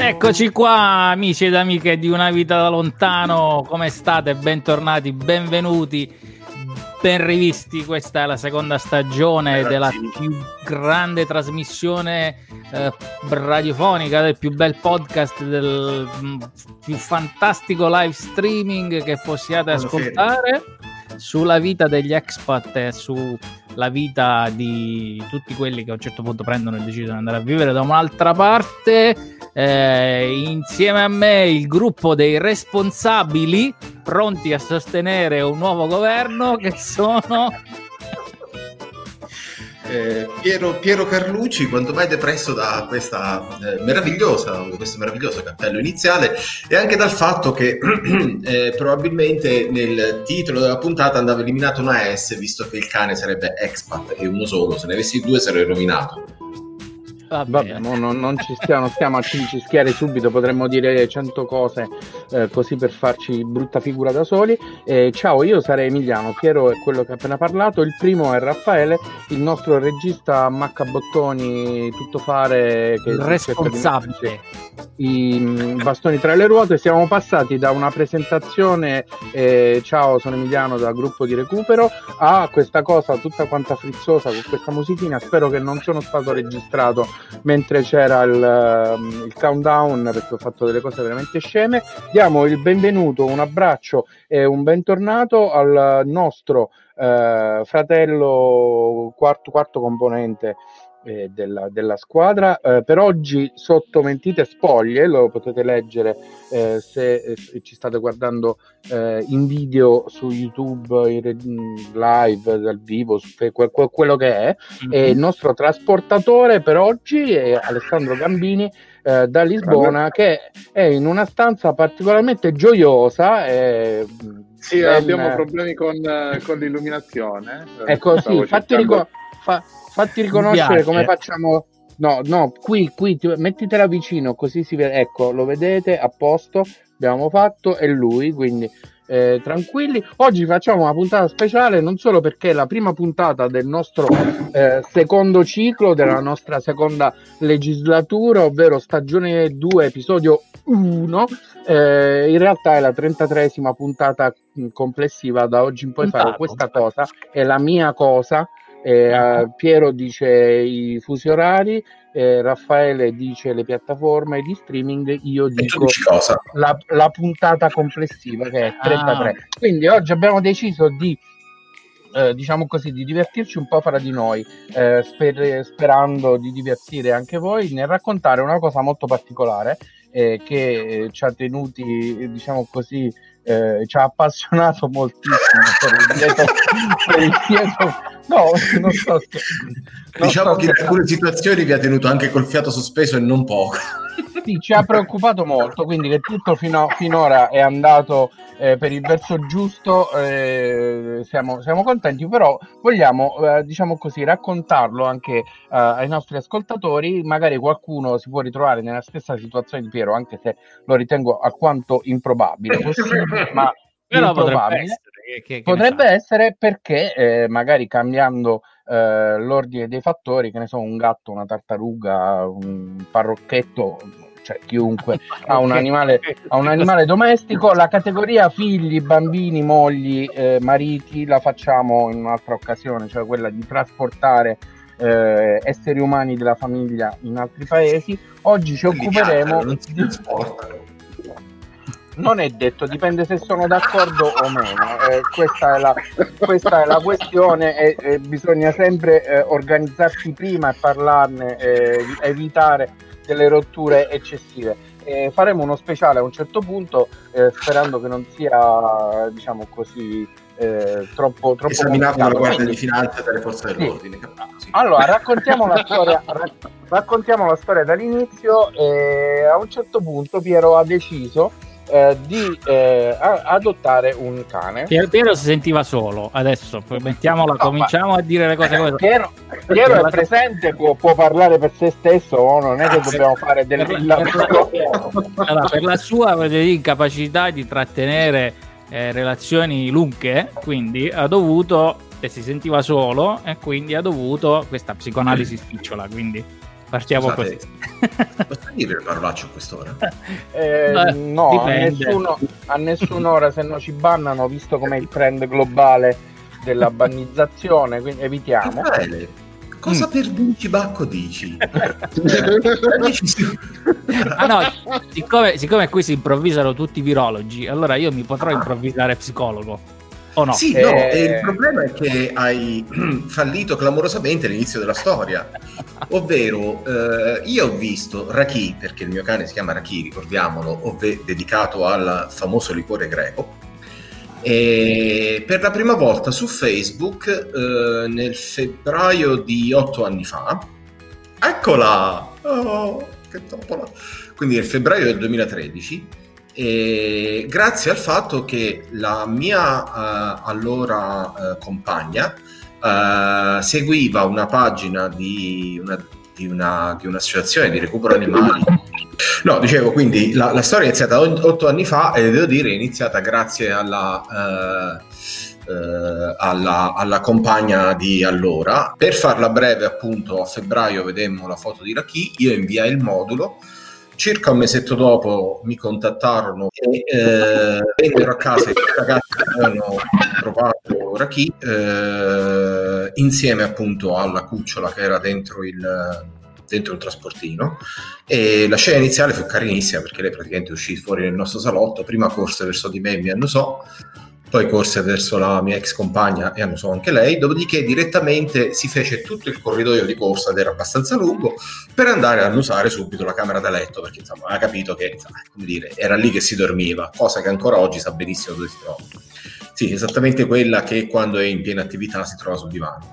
Eccoci qua, amici ed amiche di Una vita da lontano. Come state? Bentornati, benvenuti, ben rivisti. Questa è la seconda stagione Grazie. della più grande trasmissione eh, radiofonica, del più bel podcast, del mm, più fantastico live streaming che possiate ascoltare sulla vita degli expat e sulla vita di tutti quelli che a un certo punto prendono e decidono di andare a vivere da un'altra parte. Eh, insieme a me il gruppo dei responsabili pronti a sostenere un nuovo governo che sono eh, Piero, Piero, Carlucci, quanto mai depresso da questa, eh, meravigliosa, questo meraviglioso cappello iniziale e anche dal fatto che eh, probabilmente nel titolo della puntata andava eliminato una S visto che il cane sarebbe expat e uno solo, se ne avessi due sarei rovinato. Vabbè, non, non, ci stiamo, stiamo a cincischiare subito, potremmo dire cento cose eh, così per farci brutta figura da soli. Eh, ciao, io sarei Emiliano, Piero è quello che ha appena parlato, il primo è Raffaele, il nostro regista Maccabottoni, tutto fare che responsabile. I mm, bastoni tra le ruote, siamo passati da una presentazione eh, ciao, sono Emiliano dal gruppo di recupero a questa cosa tutta quanta frizzosa con questa musichina, spero che non sono stato registrato mentre c'era il, ehm, il, countdown perché ho fatto delle cose veramente sceme. Diamo il benvenuto, un abbraccio e un bentornato al nostro eh, fratello quarto, quarto componente eh, della, della, squadra. Eh, per oggi sotto mentite spoglie, lo potete leggere eh, se eh, ci state guardando eh, in video su YouTube, in live, dal vivo, su que- que- quello che è. Mm-hmm. E il nostro trasportatore per oggi è Alessandro Gambini eh, da Lisbona, che è in una stanza particolarmente gioiosa. E, sì, ben... abbiamo problemi con, con l'illuminazione. Ecco, sì, fatti ricordare. Fa- Fatti riconoscere come facciamo. No, no, qui, qui, ti... mettitela vicino così si vede. Ecco, lo vedete a posto. Abbiamo fatto, è lui, quindi eh, tranquilli. Oggi facciamo una puntata speciale non solo perché è la prima puntata del nostro eh, secondo ciclo, della nostra seconda legislatura, ovvero stagione 2, episodio 1. Eh, in realtà è la 33esima puntata complessiva da oggi in poi Puntato. farò questa cosa, è la mia cosa eh, ecco. Piero dice i fusi orari, eh, Raffaele dice le piattaforme di streaming, io dico la, la, puntata complessiva che è 33. Ah. Quindi oggi abbiamo deciso di eh, diciamo così, di divertirci un po' fra di noi, eh, sper- sperando di divertire anche voi nel raccontare una cosa molto particolare eh, che ci ha tenuti, diciamo così, eh, ci ha appassionato moltissimo per il dietro, per il dietro no, non so non diciamo so che in alcune situazioni vi ha tenuto anche col fiato sospeso e non poco. Sì, ci ha preoccupato molto quindi che tutto fino, finora è andato eh, per il verso giusto eh, siamo, siamo, contenti però vogliamo eh, diciamo così raccontarlo anche eh, ai nostri ascoltatori magari qualcuno si può ritrovare nella stessa situazione di Piero anche se lo ritengo alquanto improbabile. possibile ma Però potrebbe essere, che, che potrebbe essere perché eh, magari cambiando eh, l'ordine dei fattori, che ne so, un gatto, una tartaruga, un parrocchetto, cioè chiunque ha un animale, ha un animale domestico, la categoria figli, bambini, mogli, eh, mariti la facciamo in un'altra occasione, cioè quella di trasportare eh, esseri umani della famiglia in altri paesi. Oggi ci occuperemo. Non si trasportano non è detto, dipende se sono d'accordo o meno. Eh, questa, è la, questa, è la, questione e, e bisogna sempre eh, organizzarsi prima e parlarne, eh, evitare delle rotture eccessive. faremo uno speciale a un certo punto, eh, sperando che non sia, diciamo così, eh, troppo, troppo esaminato dalla Guardia di Finanza delle forze dell'ordine. Sì. Allora, raccontiamo la, storia, raccontiamo la storia dall'inizio e a un certo punto Piero ha deciso eh, di eh, adottare un cane. Piero, Piero, si sentiva solo, adesso mettiamola, no, cominciamo a dire le cose. Eh, Piero, Piero è presente, può, può, parlare per se stesso, oh, non è che dobbiamo fare delle... Per, la, allora, per la sua incapacità di trattenere eh, relazioni lunghe, quindi ha dovuto, e si sentiva solo, e quindi ha dovuto questa psicoanalisi spicciola, quindi Partiamo Scusate, così. Posso dire il parolaccio a quest'ora? Eh, no, a, nessuno, a nessun'ora se no ci bannano, visto come il trend globale della bannizzazione, quindi evitiamo. Raffaele, cosa mm. per Vinci Bacco dici? ah no, siccome, siccome qui si improvvisano tutti i virologi, allora io mi potrò ah. improvvisare psicologo. O no? Sì, eh... no, il problema è che hai fallito clamorosamente all'inizio della storia. Ovvero, eh, io ho visto Raki, perché il mio cane si chiama Raki, ricordiamolo, ovvero dedicato al famoso liquore greco. E per la prima volta su Facebook eh, nel febbraio di otto anni fa. Eccola! Oh, che toppola! Quindi nel febbraio del 2013 e grazie al fatto che la mia uh, allora uh, compagna uh, seguiva una pagina di, una, di, una, di, un'associazione di recupero animali. No, dicevo, quindi la, la storia è iniziata otto anni fa e devo dire è iniziata grazie alla... Uh, alla, alla, compagna di allora. Per farla breve, appunto, a febbraio vedemmo la foto di Raki, io inviai il modulo Circa un mesetto dopo mi contattarono e eh, vennero a casa i ragazzi che avevano trovato Raki eh, insieme appunto alla cucciola che era dentro il, dentro un trasportino. E la scena iniziale fu carinissima perché lei praticamente uscì fuori nel nostro salotto prima corse verso di me e mi annusò poi corse verso la mia ex compagna e annusò anche lei, dopodiché direttamente si fece tutto il corridoio di corsa ed era abbastanza lungo per andare a annusare subito la camera da letto perché insomma ha capito che insomma, dire, era lì che si dormiva, cosa che ancora oggi sa benissimo dove si trova. Sì, esattamente quella che quando è in piena attività si trova sul divano.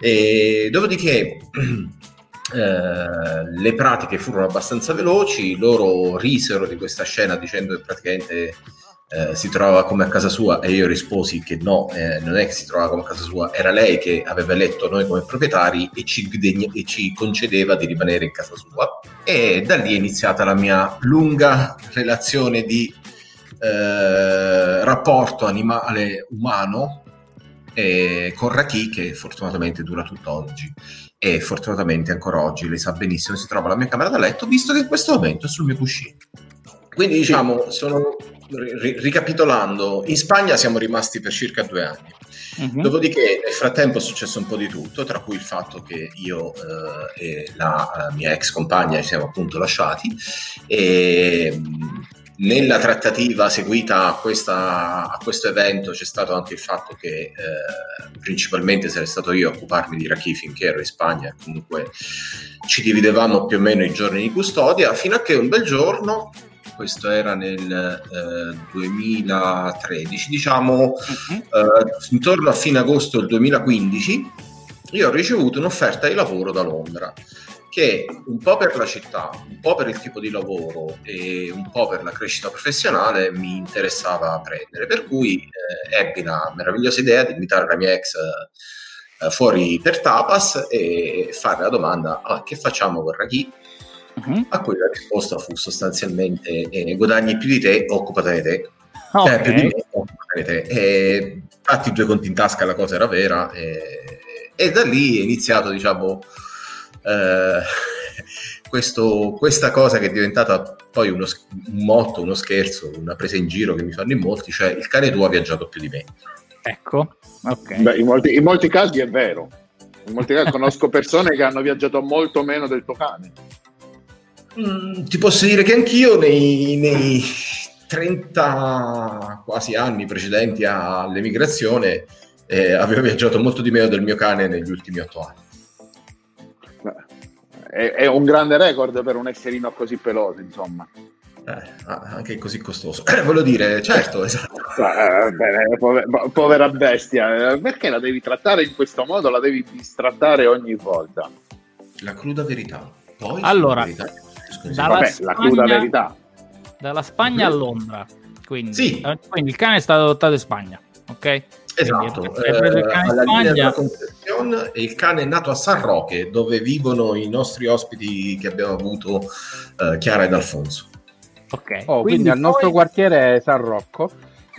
E dopodiché eh, le pratiche furono abbastanza veloci, loro risero di questa scena dicendo che praticamente eh, si trovava come a casa sua e io risposi che no, eh, non è che si trovava come a casa sua, era lei che aveva eletto noi come proprietari e ci, e ci concedeva di rimanere in casa sua. E da lì è iniziata la mia lunga relazione di eh, rapporto animale-umano eh, con Raki che fortunatamente dura tutt'oggi e fortunatamente ancora oggi lei sa benissimo si trova la mia camera da letto visto che in questo momento è sul mio cuscino quindi diciamo sono ricapitolando, in Spagna siamo rimasti per circa due anni. Uh-huh. Dopodiché nel frattempo è successo un po' di tutto, tra cui il fatto che io eh, e la uh, mia ex compagna ci siamo appunto lasciati e nella trattativa seguita a, questa, a, questo evento c'è stato anche il fatto che eh, principalmente sarei stato io a occuparmi di Raki finché ero in Spagna comunque ci dividevamo più o meno i giorni di custodia fino a che un bel giorno questo era nel eh, 2013, diciamo eh, intorno a fine agosto del 2015, io ho ricevuto un'offerta di lavoro da Londra che un po' per la città, un po' per il tipo di lavoro e un po' per la crescita professionale mi interessava prendere, per cui eh, ebbi la meravigliosa idea di invitare la mia ex eh, fuori per tapas e fare la domanda ah, che facciamo con Raghi? Uh-huh. a cui la risposta fu sostanzialmente eh, guadagni più di te, occupate di te. Okay. Cioè, più di me, occupate di te. E, fatti due conti in tasca, la cosa era vera. E, e da lì è iniziato, diciamo, eh, questo, questa cosa che è diventata poi uno, un motto, uno scherzo, una presa in giro che mi fanno in molti, cioè il cane tuo ha viaggiato più di me. Ecco, ok. Beh, in, molti, in molti casi è vero. In molti casi conosco persone che hanno viaggiato molto meno del tuo cane. Mm, ti posso dire che anch'io nei, nei 30 quasi anni precedenti all'emigrazione eh, avevo viaggiato molto di meno del mio cane negli ultimi otto anni. È, è, un grande record per un esserino così peloso, insomma. Eh, anche così costoso. Eh, voglio dire, certo, esatto. Eh, bene, povera, povera bestia, eh, perché la devi trattare in questo modo? La devi distrattare ogni volta. La cruda verità. Poi, allora, verità dalla Vabbè, Spagna, la cruda verità. Dalla Spagna a Londra. Quindi, sì. Eh, quindi il cane è stato adottato in Spagna, ok? Esatto, eh, il cane Spagna. il cane è nato a San Roque, dove vivono i nostri ospiti che abbiamo avuto, uh, Chiara ed Alfonso. Ok, oh, quindi, quindi al nostro quartiere è San Rocco.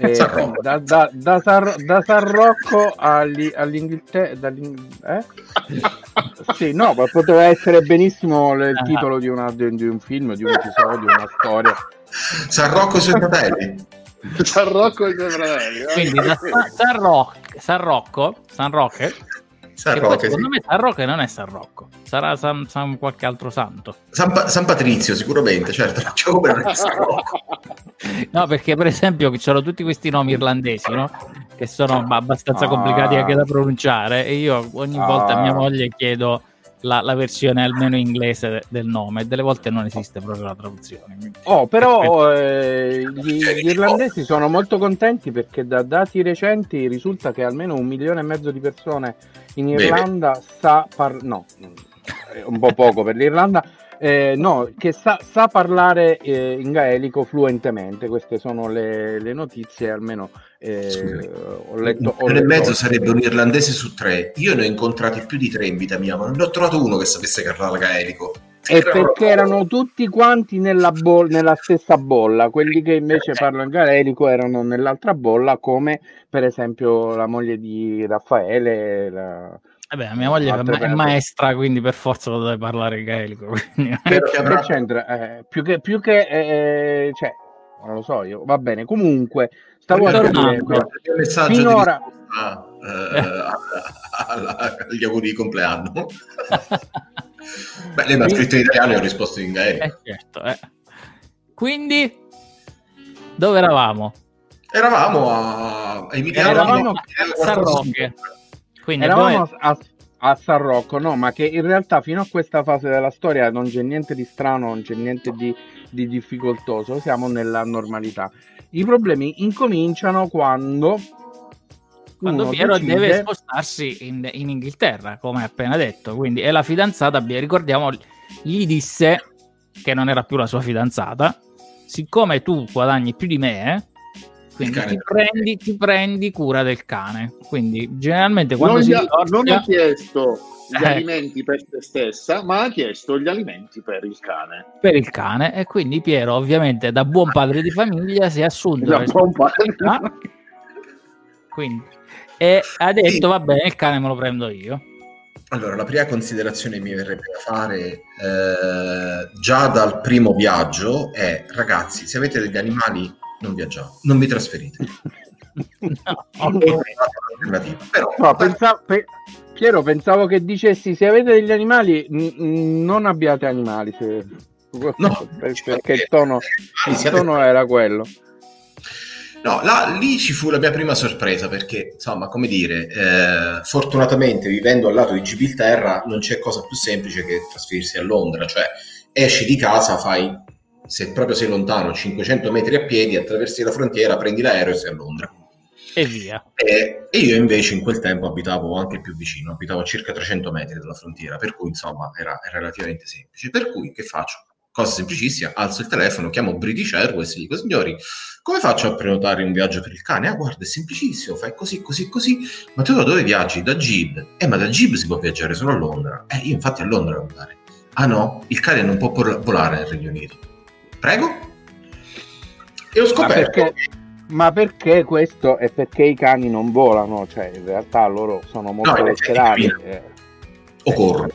Eh, da, da, da, San, da, San, Rocco agli, all'Inghilterra eh? sì no ma poteva essere benissimo il ah. titolo di, una, di, di, un film di un episodio una storia. San Rocco sui fratelli. San Rocco e i suoi fratelli quindi da San, Rocco San Rocco San Rocco San Rocco, secondo sì. me San Rocco non è San Rocco, sarà San, San qualche altro santo. San, pa- San Patrizio, sicuramente, certo. no, perché per esempio c'erano tutti questi nomi irlandesi, no? Che sono abbastanza complicati anche da pronunciare e io ogni volta a mia ah. moglie chiedo la, la, versione almeno inglese del nome, delle volte non esiste proprio la traduzione. Oh, però eh, gli, gli, irlandesi sono molto contenti perché da dati recenti risulta che almeno un milione e mezzo di persone in Irlanda Bene. sa par- no, un po' poco per l'Irlanda, eh, no, che sa, sa parlare eh, in gaelico fluentemente. Queste sono le, le notizie, almeno eh, ho letto. Un e mezzo sarebbe un irlandese su tre. Io ne ho incontrati più di tre in vita mia, ma non ne ho trovato uno che sapesse parlare gaelico. E perché erano tutti quanti nella, bo- nella stessa bolla, quelli che invece parlano gaelico erano nell'altra bolla, come per esempio la moglie di Raffaele. La Vabbè, mia moglie è, ma- maestra, quindi per forza lo deve parlare gaelico. Quindi... Che, avrà... c'entra? Eh, più che, più che eh, eh, cioè, non lo so io, va bene. Comunque, stavo tornando. Il messaggio finora... di risposta, eh, agli auguri di compleanno. Beh, lei mi ha scritto in italiano e ho risposto in gaelico. Eh, certo, eh. Quindi, dove eravamo? Eravamo a, a Eravamo a San Rocche. Quindi Eravamo dove... a, a San Rocco, no, ma che in realtà fino a questa fase della storia non c'è niente di strano, non c'è niente di, di difficoltoso, siamo nella normalità. I problemi incominciano quando quando Piero decide... deve spostarsi in, in, Inghilterra, come appena detto. Quindi, e la fidanzata, ricordiamo, gli disse che non era più la sua fidanzata. Siccome tu guadagni più di me, quindi ti prendi, ti prendi, cura del cane. Quindi generalmente quando non si ha, divorzia... non ha chiesto gli eh. alimenti per se stessa, ma ha chiesto gli alimenti per il cane. Per il cane, e quindi Piero, ovviamente, da buon padre di famiglia, si è assunto da buon padre. Quindi, e ha detto: Va bene, il cane me lo prendo io. Allora, la prima considerazione che mi verrebbe da fare eh, già dal primo viaggio è: ragazzi, se avete degli animali non viaggiate, non vi trasferite. no, Però, no, pensavo, pe- Piero, pensavo che dicessi se avete degli animali, n- non abbiate animali. Se... No, perché il tono, il tono era quello. No, là, lì ci fu la mia prima sorpresa perché, insomma, come dire, eh, fortunatamente vivendo al lato di Gibilterra non c'è cosa più semplice che trasferirsi a Londra, cioè esci di casa, fai se proprio sei lontano, 500 metri a piedi, attraversi la frontiera, prendi l'aereo e sei a Londra. E via. E, e, io invece in quel tempo abitavo anche più vicino, abitavo a circa 300 metri dalla frontiera, per cui insomma era, era relativamente semplice. Per cui che faccio? Cosa semplicissima, alzo il telefono, chiamo British Airways e dico signori, come faccio a prenotare un viaggio per il cane? Ah guarda, è semplicissimo, fai così, così, così. Ma tu da dove viaggi? Da Gib. Eh ma da Gib si può viaggiare solo a Londra. Eh io infatti a Londra devo andare. Ah no, il cane non può volare nel Regno Unito. Prego? E ho scoperto... Ma perché, ma perché questo è perché i cani non volano? Cioè, in realtà loro sono molto no, letterali. Eh, o corrono.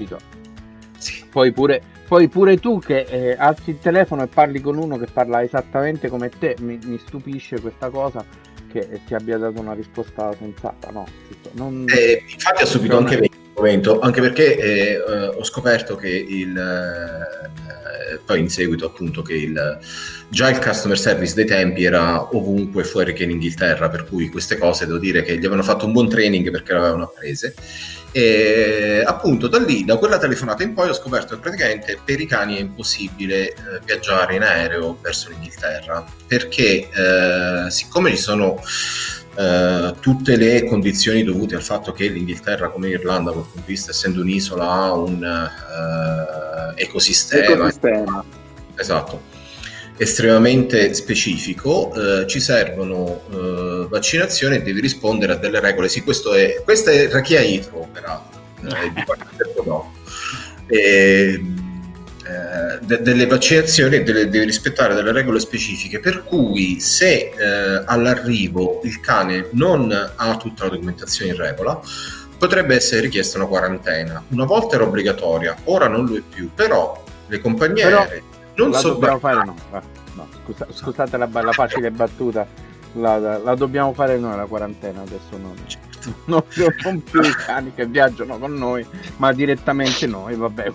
Sì. Poi, pure, poi pure tu che eh, alzi il telefono e parli con uno che parla esattamente come te, mi, mi stupisce questa cosa che ti abbia dato una risposta sensata. No, non... eh, infatti ha subito anche me momento, anche perché eh, ho scoperto che il eh, poi in seguito appunto che il, già il customer service dei tempi era ovunque fuori che in Inghilterra, per cui queste cose devo dire che gli avevano fatto un buon training perché le avevano apprese. E appunto da lì, da quella telefonata in poi, ho scoperto che praticamente per i cani è impossibile eh, viaggiare in aereo verso l'Inghilterra perché eh, siccome ci sono eh, tutte le condizioni dovute al fatto che l'Inghilterra come l'Irlanda dal punto di vista essendo un'isola ha un uh, ecosistema, ecosistema. Esatto, estremamente specifico. Uh, ci servono vaccinazioni e devi rispondere a delle regole. Sì questo è questa è Rachia Itro peraltro. Di no. e, eh, de- delle vaccinazioni delle, deve rispettare delle regole specifiche, per cui se eh, all'arrivo il cane non ha tutta la documentazione in regola, potrebbe essere richiesta una quarantena. Una volta era obbligatoria, ora non lo è più, però le compagnie Però aeree non so dobbiamo fare no. No, scusa- scusate la, la facile battuta. La, la- la dobbiamo fare noi la quarantena adesso non, non, non più i cani che viaggiano con noi ma direttamente noi vabbè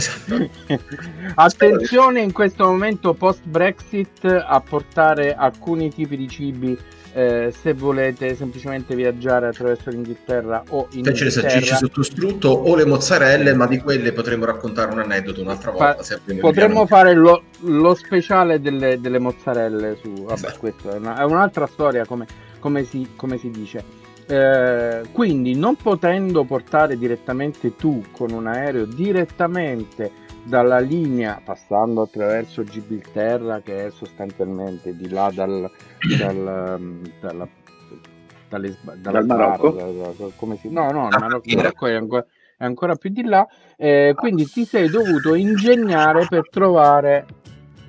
attenzione in questo momento post Brexit a portare alcuni tipi di cibi eh, se volete semplicemente viaggiare attraverso l'Inghilterra o in Te ce le salsicce sottostrutto o le mozzarelle, ma di quelle potremo raccontare un aneddoto un'altra volta. Fa- Potremmo fare lo, lo speciale delle, delle mozzarelle su. Vabbè, Esatto. questa è, una- è un'altra storia, come, come si, come si dice. Eh, quindi, non potendo portare direttamente tu con un aereo direttamente dalla linea, passando attraverso Gibilterra, che è sostanzialmente di là dal, dal, um, dalla, dalle, dalla Dal Marocco? Da- come si, no, no, il Ah, Marocco. Marocco è ancora, è ancora più di là. Eh, quindi ti sei dovuto ingegnare per trovare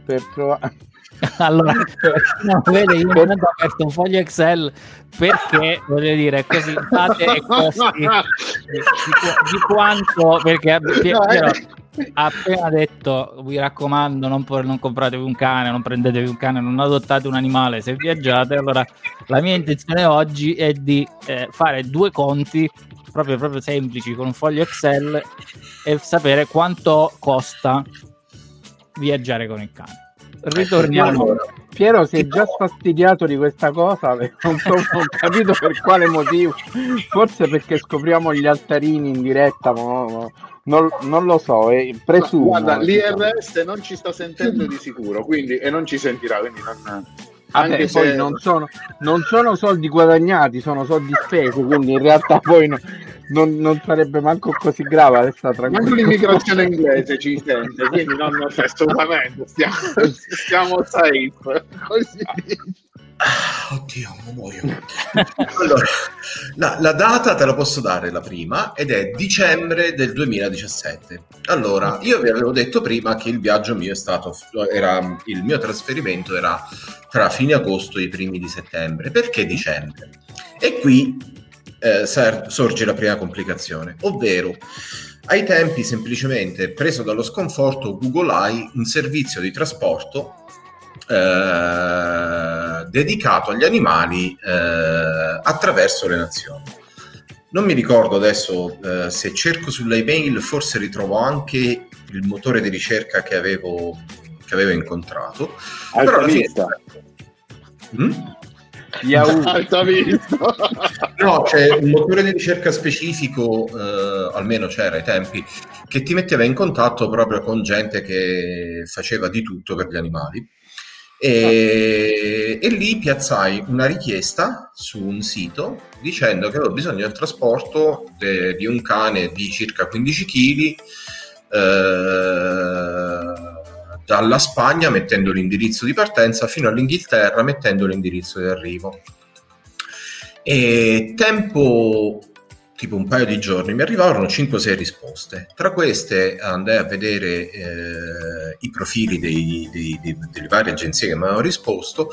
per trovare Allora, no, vede, io intanto ho aperto un foglio Excel perché voglio dire così date e costi di, di qu- di quanto perché ab- Pie- No, eh. Piero ha appena detto vi raccomando non, non compratevi un cane non prendetevi un cane non adottate un animale se viaggiate allora la mia intenzione oggi è di eh, fare due conti proprio, proprio semplici con un foglio Excel e sapere quanto costa viaggiare con il cane ritorniamo. Allora, Piero si è già sfastidiato di questa cosa non so non capito per quale motivo. Forse perché scopriamo gli altarini in diretta ma no, no, non, non lo so eh, presumo. Guarda, l'IRS non ci sta sentendo di sicuro, quindi, e non ci sentirà, quindi non... Vabbè, anche poi se- non sono, non sono soldi guadagnati, sono soldi spesi, quindi in realtà poi no- non, non sarebbe manco così grave. Resta tranquillo. l'immigrazione inglese ci sente, quindi non assolutamente stiamo, stiamo safe. Così. Ah, Oddio, non muoio. allora, la, la data te la posso dare la prima ed è dicembre del 2017. Allora, io vi avevo detto prima che il viaggio mio è stato, era, il mio trasferimento era tra fine agosto e i primi di settembre. Perché dicembre? E qui eh, sorge la prima complicazione, ovvero ai tempi semplicemente preso dallo sconforto Google Eye un servizio di trasporto eh, dedicato agli animali eh, attraverso le nazioni. Non mi ricordo adesso eh, se cerco sull'email, forse ritrovo anche il motore di ricerca che avevo, che avevo incontrato. Però alla fine- Mm? Yahoo. Alta vista. No, c'è un motore di ricerca specifico, eh, almeno c'era ai tempi, che ti metteva in contatto proprio con gente che faceva di tutto per gli animali. E, e lì piazzai una richiesta su un sito dicendo che avevo bisogno del trasporto de- di un cane di circa 15 kg dalla Spagna mettendo l'indirizzo di partenza fino all'Inghilterra mettendo l'indirizzo di arrivo. E tempo tipo un paio di giorni mi arrivarono 5-6 risposte. Tra queste andai a vedere eh, i profili dei- dei- dei- delle varie agenzie che mi avevano risposto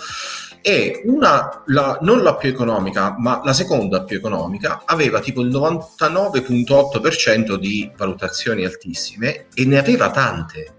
e una, la- non la più economica, ma la seconda più economica, aveva tipo il 99.8% di valutazioni altissime e ne aveva tante.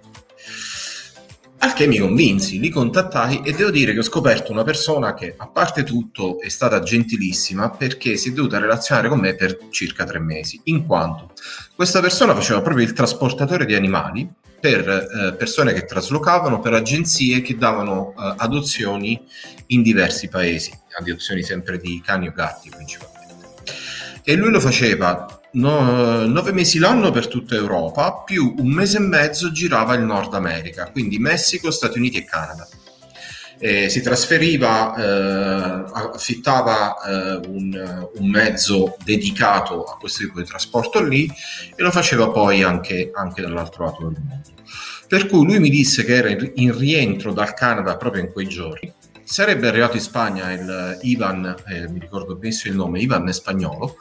Al che mi convinsi, li contattai e devo dire che ho scoperto una persona che, a parte tutto, è stata gentilissima perché si è dovuta relazionare con me per circa tre mesi, in quanto questa persona faceva proprio il trasportatore di animali per eh, persone che traslocavano, per agenzie che davano eh, adozioni in diversi paesi, adozioni sempre di cani o gatti principalmente. E lui lo faceva no- nove mesi l'anno per tutta Europa, più un mese e mezzo girava il Nord America, quindi Messico, Stati Uniti e Canada. Eh, si trasferiva, eh, affittava eh, un, un mezzo dedicato a questo tipo di trasporto lì e lo faceva poi anche, anche dall'altro lato del mondo. Per cui lui mi disse che era in- rientro dal Canada proprio in quei giorni. Sarebbe arrivato in Spagna il Ivan, eh, mi ricordo benissimo il nome, Ivan è spagnolo,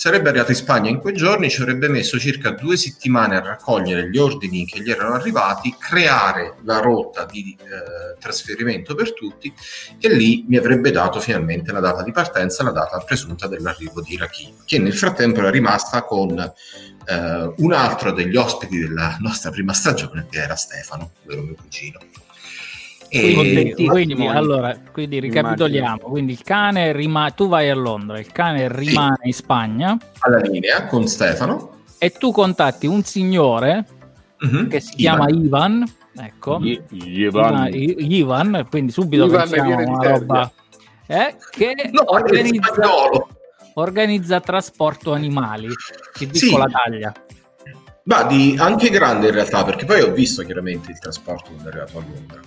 sarebbe arrivato in Spagna in quei giorni, ci avrebbe messo circa due settimane a raccogliere gli ordini che gli erano arrivati, creare la rotta di eh, trasferimento per tutti e lì mi avrebbe dato finalmente la data di partenza, la data presunta dell'arrivo di Rakim, che nel frattempo era rimasta con eh, un altro degli ospiti della nostra prima stagione che era Stefano, ovvero mio cugino. E quindi, allora, quindi ricapitoliamo: quindi il cane rimane, tu vai a Londra, il cane rimane sì. in Spagna alla linea con Stefano e tu contatti un signore uh-huh. che si Ivan. chiama Ivan. Ecco, I- Ivan. Ivan, quindi subito Ivan pensiamo una roba eh, che no, organizza, organizza trasporto animali di piccola sì. taglia. Ma di anche grande in realtà, perché poi ho visto chiaramente il trasporto quando è arrivato a Londra.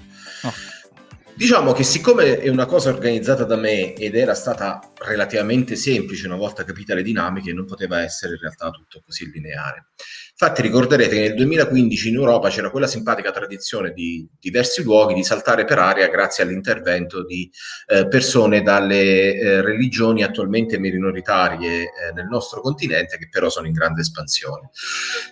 Diciamo che siccome è una cosa organizzata da me ed era stata relativamente semplice una volta capite le dinamiche, non poteva essere in realtà tutto così lineare. Infatti ricorderete che nel 2015 in Europa c'era quella simpatica tradizione di diversi luoghi di saltare per aria grazie all'intervento di eh, persone dalle eh, religioni attualmente minoritarie eh, nel nostro continente che però sono in grande espansione.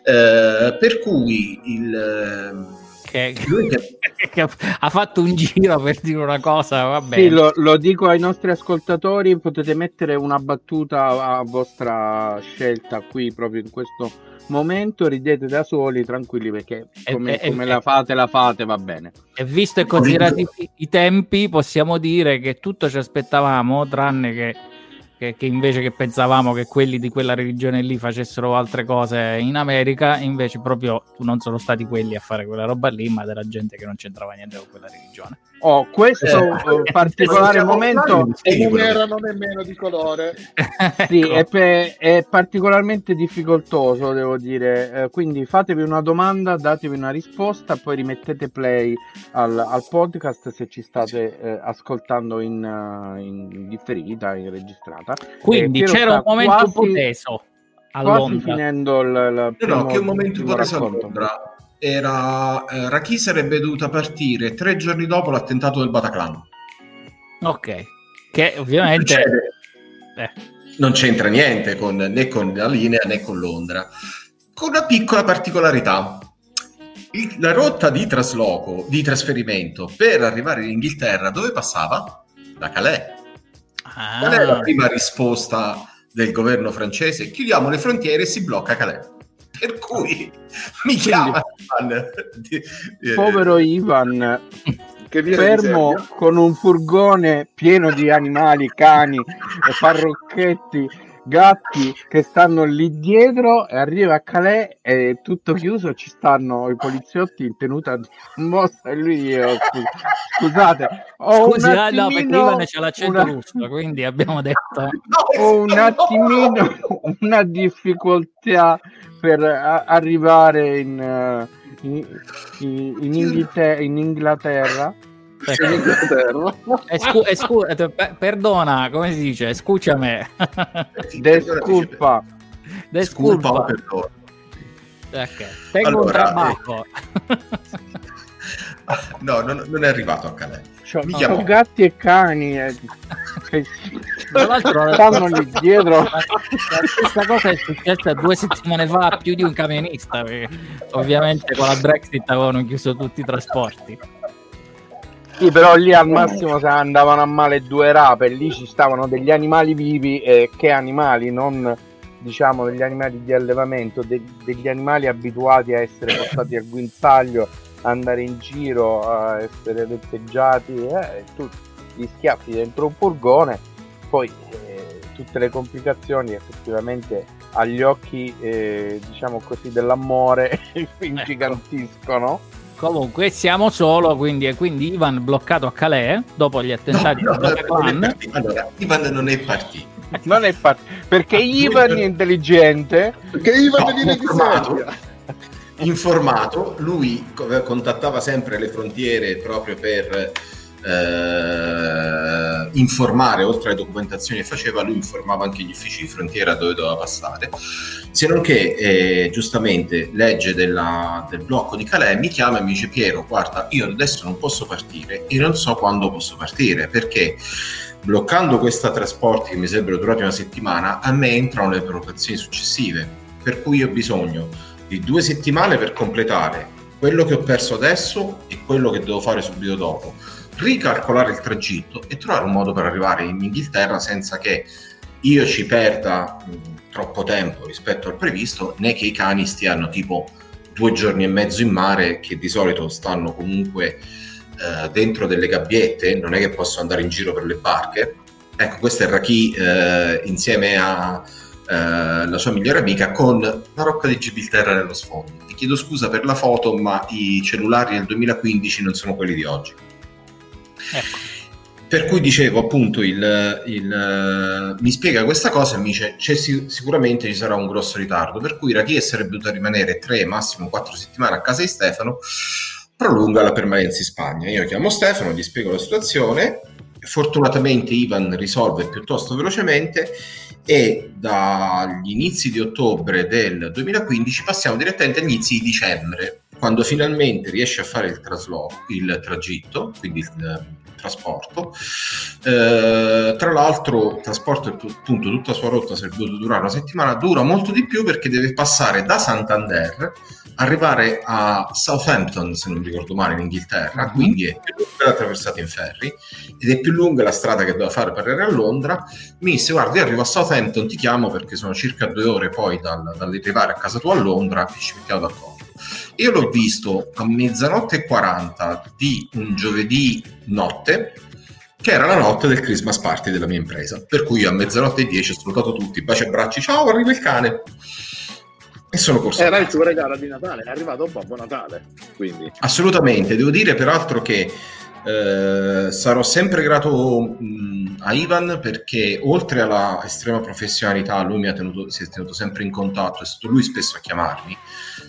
Eh, per cui il che, che, ha fatto un giro per dire una cosa. Vabbè. Sì, lo, lo, dico ai nostri ascoltatori: potete mettere una battuta a vostra scelta qui proprio in questo momento. Ridete da soli, tranquilli, perché come, e, come e, la fate, la fate, va bene. E visto e considerati i tempi, possiamo dire che tutto ci aspettavamo, tranne che che, che, invece che pensavamo che quelli di quella religione lì facessero altre cose in America, invece proprio non sono stati quelli a fare quella roba lì, ma della gente che non c'entrava niente con quella religione. Oh, questo eh, particolare momento e non erano nemmeno di colore. sì, ecco. è, pe- è, particolarmente difficoltoso, devo dire. Eh, quindi fatevi una domanda, datevi una risposta, poi rimettete play al, al podcast se ci state eh, ascoltando in, uh, in, differita, in registrata. Quindi c'era un momento quasi, un po' teso. A quasi Londra. finendo il, il primo, no, no, che un momento un po' teso a Londra era eh, Raki sarebbe dovuta partire tre giorni dopo l'attentato del Bataclan. Ok, che ovviamente non, eh. non c'entra niente con, né con la linea né con Londra, con una piccola particolarità. Il, la rotta di trasloco, di trasferimento per arrivare in Inghilterra, dove passava? Da Calais. Ah. Qual è la prima risposta del governo francese? Chiudiamo le frontiere e si blocca Calais per cui mi chiama Ivan. Povero Ivan. Che fermo con un furgone pieno di animali, cani, parrocchetti, gatti che stanno lì dietro e arriva a Calais e tutto chiuso ci stanno i poliziotti in tenuta di mossa e lui io, scusate ho Scusi, un attimino, no, perché Ivan c'è l'accento una... russo quindi abbiamo detto ho un attimino una difficoltà per a- arrivare in, uh, in, in, in, Inghilterra, Escu- escu- per- perdona, come si dice? Scusami. Desculpa. Desculpa. Desculpa. Ok, tengo allora, un trabajo. Eh. no, non, non, è arrivato a Calais. C'ho, c'ho gatti e cani. Eh. Tra l'altro stanno lì dietro. La stessa cosa è successa due settimane fa a più di un camionista, ovviamente con la Brexit avevano chiuso tutti i trasporti. Sì, però lì al massimo se andavano a male due rape, lì ci stavano degli animali vivi, eh, che animali, non diciamo degli animali di allevamento, de- degli animali abituati a essere portati al guinzaglio, andare in giro, a essere vetteggiati, eh, tutti gli schiaffi dentro un furgone. Poi eh, tutte le complicazioni effettivamente agli occhi eh, diciamo così dell'amore ingigantiscono. ecco. Comunque siamo solo, quindi, quindi Ivan bloccato a Calais dopo gli attentati no, no, non allora, Ivan non è partito. Non è partito, perché Ivan è intelligente. Perché Ivan no, viene informato, informato, lui contattava sempre le frontiere proprio per eh, informare, oltre alle documentazioni che faceva, lui informava anche gli uffici di frontiera dove doveva passare. Se non che eh, giustamente legge della, del blocco di Calais, mi chiama e mi dice Piero, guarda, io adesso non posso partire e non so quando posso partire perché bloccando questa trasporti che mi sarebbero durati una settimana, a me entrano le prenotazioni successive, per cui ho bisogno di due settimane per completare quello che ho perso adesso e quello che devo fare subito dopo, ricalcolare il tragitto e trovare un modo per arrivare in Inghilterra senza che io ci perda mh, troppo tempo rispetto al previsto, né che i cani stiano tipo due giorni e mezzo in mare, che di solito stanno comunque eh, dentro delle gabbiette, non è che posso andare in giro per le barche. Ecco, questo è Raki eh, insieme a eh, la sua migliore amica con la rocca di Gibilterra nello sfondo. Ti chiedo scusa per la foto, ma i cellulari del 2015 non sono quelli di oggi. Ecco. Per cui dicevo appunto, il, il, mi spiega questa cosa e mi dice c'è, sicuramente ci sarà un grosso ritardo, per cui Rachie sarebbe dovuta rimanere 3, massimo 4 settimane a casa di Stefano, prolunga la permanenza in Spagna. Io chiamo Stefano, gli spiego la situazione, fortunatamente Ivan risolve piuttosto velocemente e dagli inizi di ottobre del 2015 passiamo direttamente agli inizi di dicembre, quando finalmente riesce a fare il, traslo- il tragitto, quindi il trasporto. Eh, tra l'altro, il trasporto, appunto, tutta la sua rotta sarebbe dovuto durare una settimana, dura molto di più perché deve passare da Santander, arrivare a Southampton, se non ricordo male, in Inghilterra, mm-hmm. quindi è più lunga la traversata in ferry ed è più lunga la strada che doveva fare per arrivare a Londra. Mi disse, guarda, io arrivo a Southampton, ti chiamo perché sono circa due ore poi dal, dall'arrivare a casa tua a Londra e ci mettiamo d'accordo. Io l'ho visto a mezzanotte e 40 di un giovedì notte, che era la notte del Christmas party della mia impresa. Per cui a mezzanotte e 10 ho salutato tutti, baci e bracci, ciao, arriva il cane. E sono corso. Era il suo regalo di Natale, è arrivato Babbo Natale. Quindi. Assolutamente, devo dire peraltro che eh, sarò sempre grato mh, a Ivan perché oltre alla estrema professionalità lui mi ha tenuto, si è tenuto sempre in contatto, è stato lui spesso a chiamarmi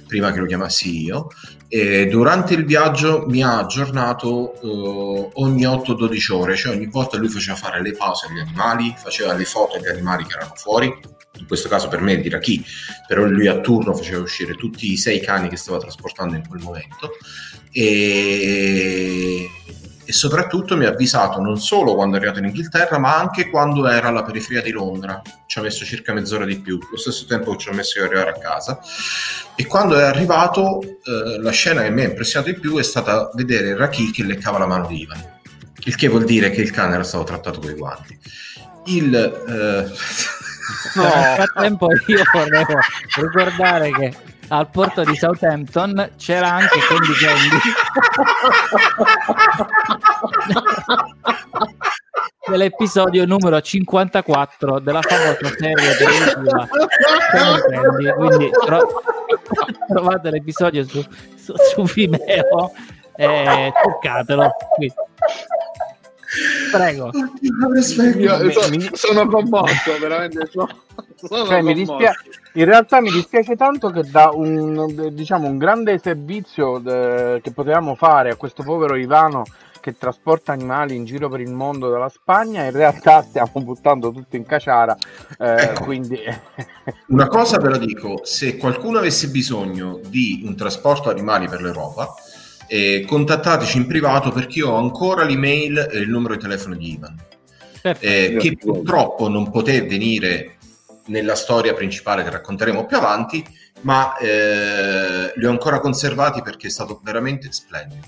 prima che lo chiamassi io. E durante il viaggio mi ha aggiornato eh, ogni 8-12 ore, cioè ogni volta lui faceva fare le pause agli animali, faceva le foto agli animali che erano fuori. In questo caso per me dirà chi, però lui a turno faceva uscire tutti i sei cani che stava trasportando in quel momento. E e soprattutto mi ha avvisato non solo quando è arrivato in Inghilterra, ma anche quando era alla periferia di Londra. Ci ha messo circa mezz'ora di più, lo stesso tempo che ci ha messo io arrivare a casa. E quando è arrivato, eh, la scena che mi ha impressionato di più è stata vedere Raki che leccava la mano di Ivan, il che vuol dire che il cane era stato trattato con i guanti. Il. Eh... No, nel frattempo io volevo ricordare che al porto di Southampton c'era anche Candy Candy nell'episodio numero 54 della famosa serie televisiva Candy quindi tro- trovate l'episodio su, su, su Vimeo e toccatelo qui. Prego. Io, sono, sono commosso, veramente. Sono, sono cioè, mi dispia- in realtà mi dispiace tanto che da un, diciamo, un grande servizio de- che potevamo fare a questo povero Ivano che trasporta animali in giro per il mondo dalla Spagna, in realtà stiamo buttando tutto in caciara. Eh, ecco, quindi... una cosa ve la dico, se qualcuno avesse bisogno di un trasporto animali per l'Europa, eh, contattateci in privato perché io ho ancora l'email e il numero di telefono di Ivan, eh, che purtroppo non poté venire nella storia principale che racconteremo più avanti, ma eh, li ho ancora conservati perché è stato veramente splendido.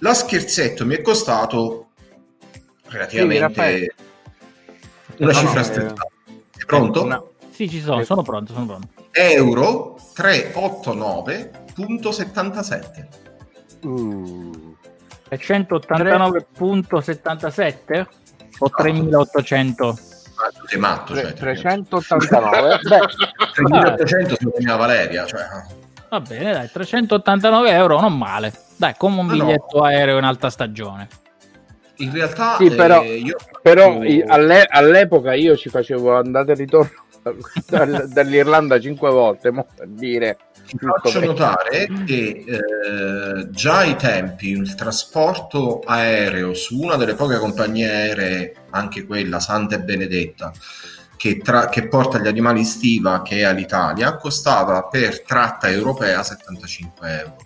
La scherzetto mi è costato relativamente sì, una no, cifra no, strettata. È pronto? No. Sì, ci sono, sono pronto, sono pronto. Euro 389.77. Uh. 389.77 o 3800? Ah, sei matto, cioè, 389 beh 3800 se lo teneva Valeria cioè. va bene dai 389 euro non male dai come un ah, biglietto no. aereo in alta stagione in realtà sì, però, eh, io... però all'e- all'epoca io ci facevo andate e ritorno dall'Irlanda cinque volte mo, per dire ti faccio notare che eh, già ai tempi il trasporto aereo su una delle poche compagnie aeree, anche quella Santa e Benedetta, che, tra- che porta gli animali in stiva, che è all'Italia, costava per tratta europea 75 euro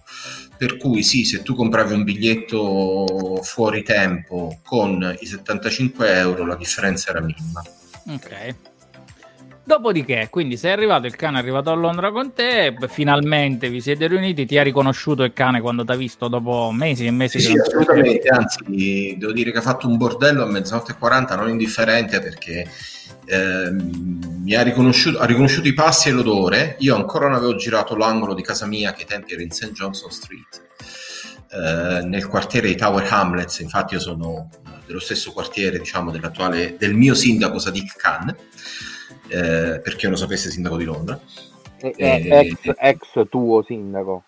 per cui sì, se tu compravi un biglietto fuori tempo con i 75 euro la differenza era minima. Ok. Dopodiché, quindi sei arrivato, il cane è arrivato a Londra con te, finalmente vi siete riuniti, ti ha riconosciuto il cane quando ti ha visto dopo mesi e mesi? Sì, sì assolutamente, anzi devo dire che ha fatto un bordello a mezzanotte e 40 non indifferente perché eh, mi ha riconosciuto, ha riconosciuto, i passi e l'odore, io ancora non avevo girato l'angolo di casa mia che ai tempi era in St. Johnson Street, eh, nel quartiere di Tower Hamlets, infatti io sono dello stesso quartiere diciamo dell'attuale, del mio sindaco Sadiq Khan eh, per chi non lo sapesse, sindaco di Londra. E, e, ex, ex, tuo sindaco.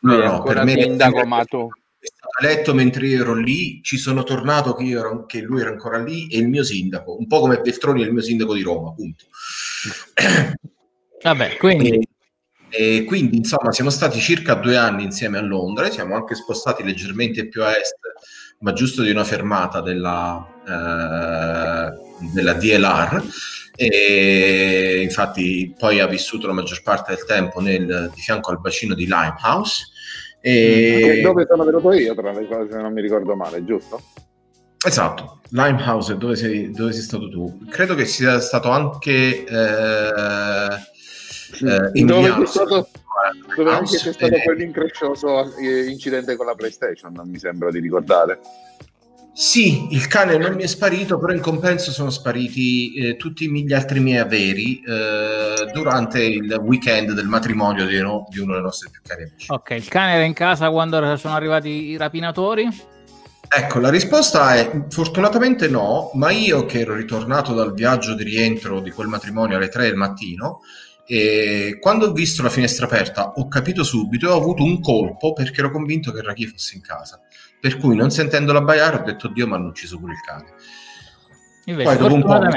No, no, per me sindaco, ma tu... È stato eletto mentre io ero lì, ci sono tornato che, ero, che, lui era ancora lì e il mio sindaco, un po' come Beltroni è il mio sindaco di Roma, appunto. Vabbè, quindi... E, e quindi, insomma, siamo stati circa due anni insieme a Londra, siamo anche spostati leggermente più a est, ma giusto di una fermata della, eh, della DLR e infatti poi ha vissuto la maggior parte del tempo nel, di fianco al bacino di Limehouse. E... Mm, dove sono venuto io, tra le cose, se non mi ricordo male, giusto? Esatto, Limehouse, dove sei, dove sei stato tu? Credo che sia stato anche eh, eh, dove, c'è stato, dove anche c'è stato eh, quell'increscioso eh, incidente con la PlayStation, non mi sembra di ricordare. Sì, il cane non mi è sparito, però in compenso sono spariti eh, tutti gli altri miei averi eh, durante il weekend del matrimonio di, uno, di uno dei nostri più cari amici. Ok, il cane era in casa quando sono arrivati i rapinatori? Ecco, la risposta è fortunatamente no, ma io che ero ritornato dal viaggio di rientro di quel matrimonio alle 3 del mattino, e quando ho visto la finestra aperta ho capito subito e ho avuto un colpo perché ero convinto che Raki fosse in casa. Per cui non sentendola baiare ho detto Dio ma hanno ucciso pure il cane. Invece, Poi dopo un po' no.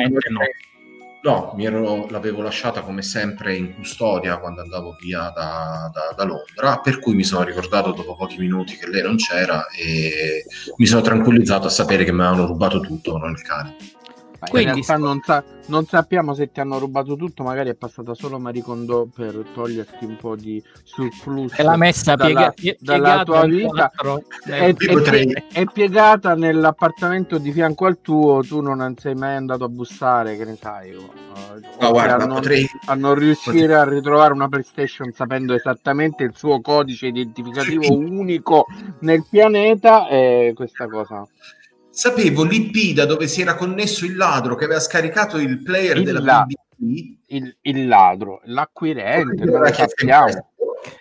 No, ero, l'avevo lasciata come sempre in custodia quando andavo via da, da, da, Londra, per cui mi sono ricordato dopo pochi minuti che lei non c'era e mi sono tranquillizzato a sapere che mi avevano rubato tutto, non il cane. Quindi, in realtà non, sa- non, sappiamo se ti hanno rubato tutto, magari è passata solo Maricondo per toglierti un po' di surplus. E l'ha messa dalla, piega- dalla tua vita. È, è, è, piegata nell'appartamento di fianco al tuo, tu non sei mai andato a bussare, che ne sai. O, no, guarda, a, non, potrei... a non riuscire potrei... a ritrovare una PlayStation sapendo esattamente il suo codice identificativo unico nel pianeta, e questa cosa Sapevo l'IP da dove si era connesso il ladro che aveva scaricato il player il della la- BBC. Il, il, ladro, l'acquirente, non lo sappiamo.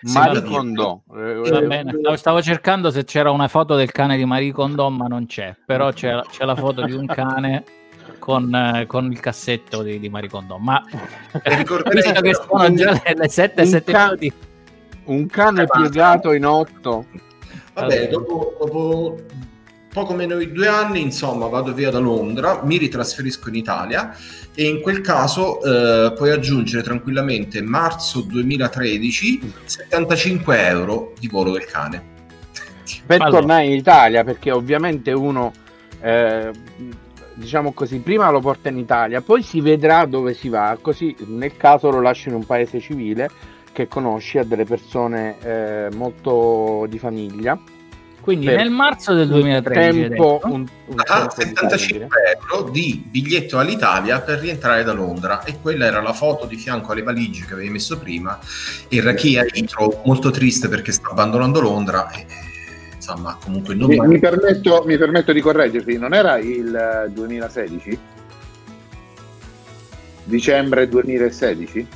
Marie Kondo. Va bene, stavo cercando se c'era una foto del cane di Marie Kondo, ma non c'è. Però c'è, c'è la foto di un cane con, eh, con, il cassetto di, di Marie Kondo. Ma visto che sono già le, le 7 7 ca- Un cane piegato in 8. Vabbè, dopo, dopo poco meno di due anni, insomma, vado via da Londra, mi ritrasferisco in Italia e in quel caso eh, puoi aggiungere tranquillamente marzo 2013 75 euro di volo del cane. Per allora. tornare in Italia, perché ovviamente uno, eh, diciamo così, prima lo porta in Italia, poi si vedrà dove si va, così nel caso lo lasci in un paese civile che conosci, a delle persone eh, molto di famiglia quindi nel marzo del 2013 tempo, un, un ah, 75 euro di biglietto all'Italia per rientrare da Londra e quella era la foto di fianco alle valigie che avevi messo prima e Rachia intro molto triste perché sta abbandonando Londra e, insomma comunque non mi, mi, permetto, mi permetto di correggerti non era il 2016? dicembre 2016?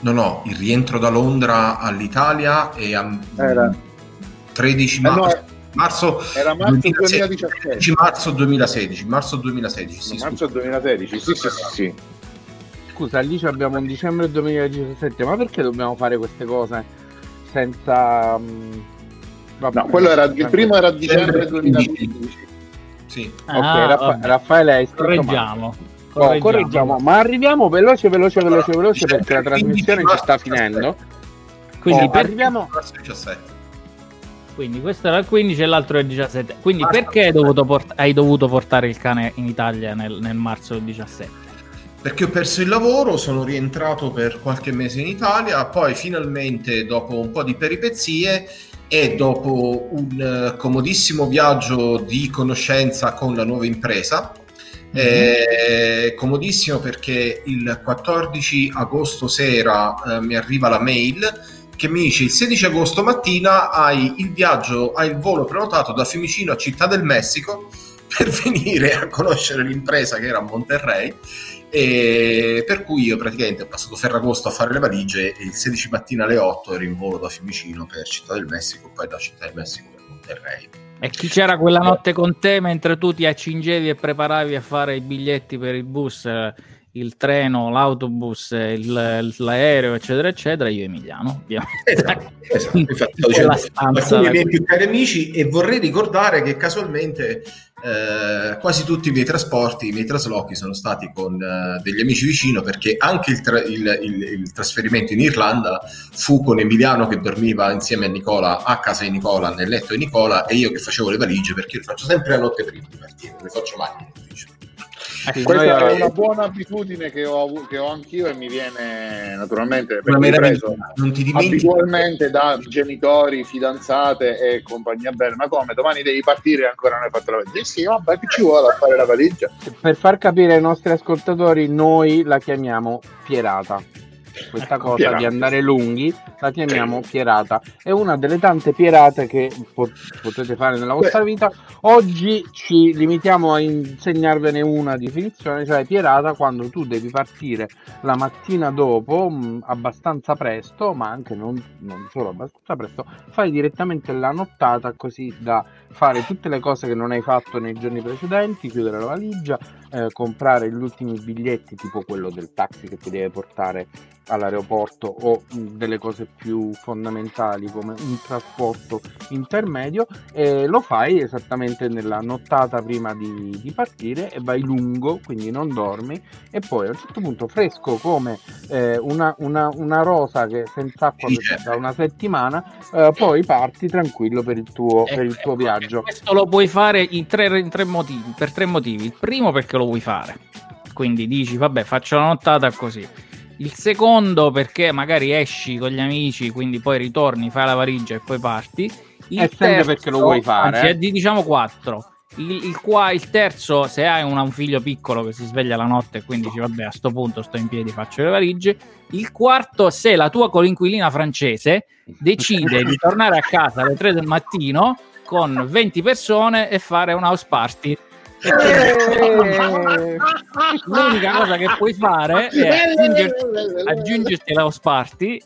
No, no, il rientro da Londra all'Italia e a... Era 13 marzo. Eh no, marzo era marzo 2017. 13 marzo 2016. Marzo 2016. Sì, marzo 2016. Sì, sì, sì, sì. Scusa, lì abbiamo un dicembre 2017, ma perché dobbiamo fare queste cose senza... Mm, vabbè, no, quello era, il primo era dicembre 2015. Sì. Ah, ok, Raffa- Raffaele hai correggiamo. Correggiamo. Oh, correggiamo. ma arriviamo veloce, veloce, veloce, veloce perché la trasmissione ci sta finendo. Quindi oh, per... arriviamo 17. Quindi questo era il 15 e l'altro è il 17. Quindi Basta. perché hai dovuto, port- hai dovuto, portare il cane in Italia nel, nel, marzo del 17? Perché ho perso il lavoro, sono rientrato per qualche mese in Italia, poi finalmente dopo un po' di peripezie e dopo un uh, comodissimo viaggio di conoscenza con la nuova impresa, mm-hmm. eh, comodissimo perché il 14 agosto sera eh, mi arriva la mail che mi dice il 16 agosto mattina hai il viaggio, hai il volo prenotato da Fiumicino a Città del Messico per venire a conoscere l'impresa che era a Monterrey. E per cui io praticamente ho passato Ferragosto a fare le valigie e il 16 mattina alle 8 ero in volo da Fiumicino per Città del Messico poi da Città del Messico per Monterrey. E chi c'era quella notte con te mentre tu ti accingevi e preparavi a fare i biglietti per il bus il treno, l'autobus, il, l'aereo, eccetera, eccetera, io Emiliano, ovviamente. Esatto, esatto. Infatti, stanza, alcuni miei più cari amici e vorrei ricordare che casualmente eh, quasi tutti i miei trasporti, i miei traslochi sono stati con eh, degli amici vicino perché anche il, tra- il, il, il, trasferimento in Irlanda fu con Emiliano che dormiva insieme a Nicola a casa di Nicola, nel letto di Nicola e io che facevo le valigie perché io le faccio sempre la notte prima di partire, non le faccio mai in ufficio. Sì, Questa è una buona abitudine che ho, che ho, anch'io e mi viene naturalmente preso non ti abitualmente da genitori, fidanzate e compagnia bella. Ma come domani devi partire e ancora non hai fatto la valigia? Sì, vabbè, che ci vuole a fare la valigia? Per far capire ai nostri ascoltatori, noi la chiamiamo Pierata questa ecco, cosa pierata. di andare lunghi la chiamiamo pierata è una delle tante pierate che pot- potete fare nella vostra Beh. vita oggi ci limitiamo a insegnarvene una definizione cioè pierata quando tu devi partire la mattina dopo mm, abbastanza presto ma anche non, non solo abbastanza presto fai direttamente la nottata così da fare tutte le cose che non hai fatto nei giorni precedenti chiudere la valigia eh, comprare gli ultimi biglietti tipo quello del taxi che ti deve portare all'aeroporto o delle cose più fondamentali come un trasporto intermedio e lo fai esattamente nella nottata prima di, di partire e vai lungo quindi non dormi. E poi a un certo punto fresco come eh, una, una, una, rosa che senza acqua da una settimana eh, poi parti tranquillo per il tuo, per il tuo ecco, viaggio. questo lo puoi fare in tre, in tre motivi, per tre motivi. Il primo perché lo vuoi fare. Quindi dici vabbè faccio la nottata così il secondo perché magari esci con gli amici, quindi poi ritorni, fai la valigia e poi parti. Il è sempre perché lo vuoi fare. Anzi, eh? diciamo quattro. Il, il, qua, il, terzo, se hai una, un figlio piccolo che si sveglia la notte e quindi dici vabbè a sto punto sto in piedi, faccio le valigie. Il quarto, se la tua coinquilina francese decide di tornare a casa alle 3 del mattino con 20 persone e fare un house party. L'unica cosa che puoi fare è aggiungerti, aggiungerti alla house party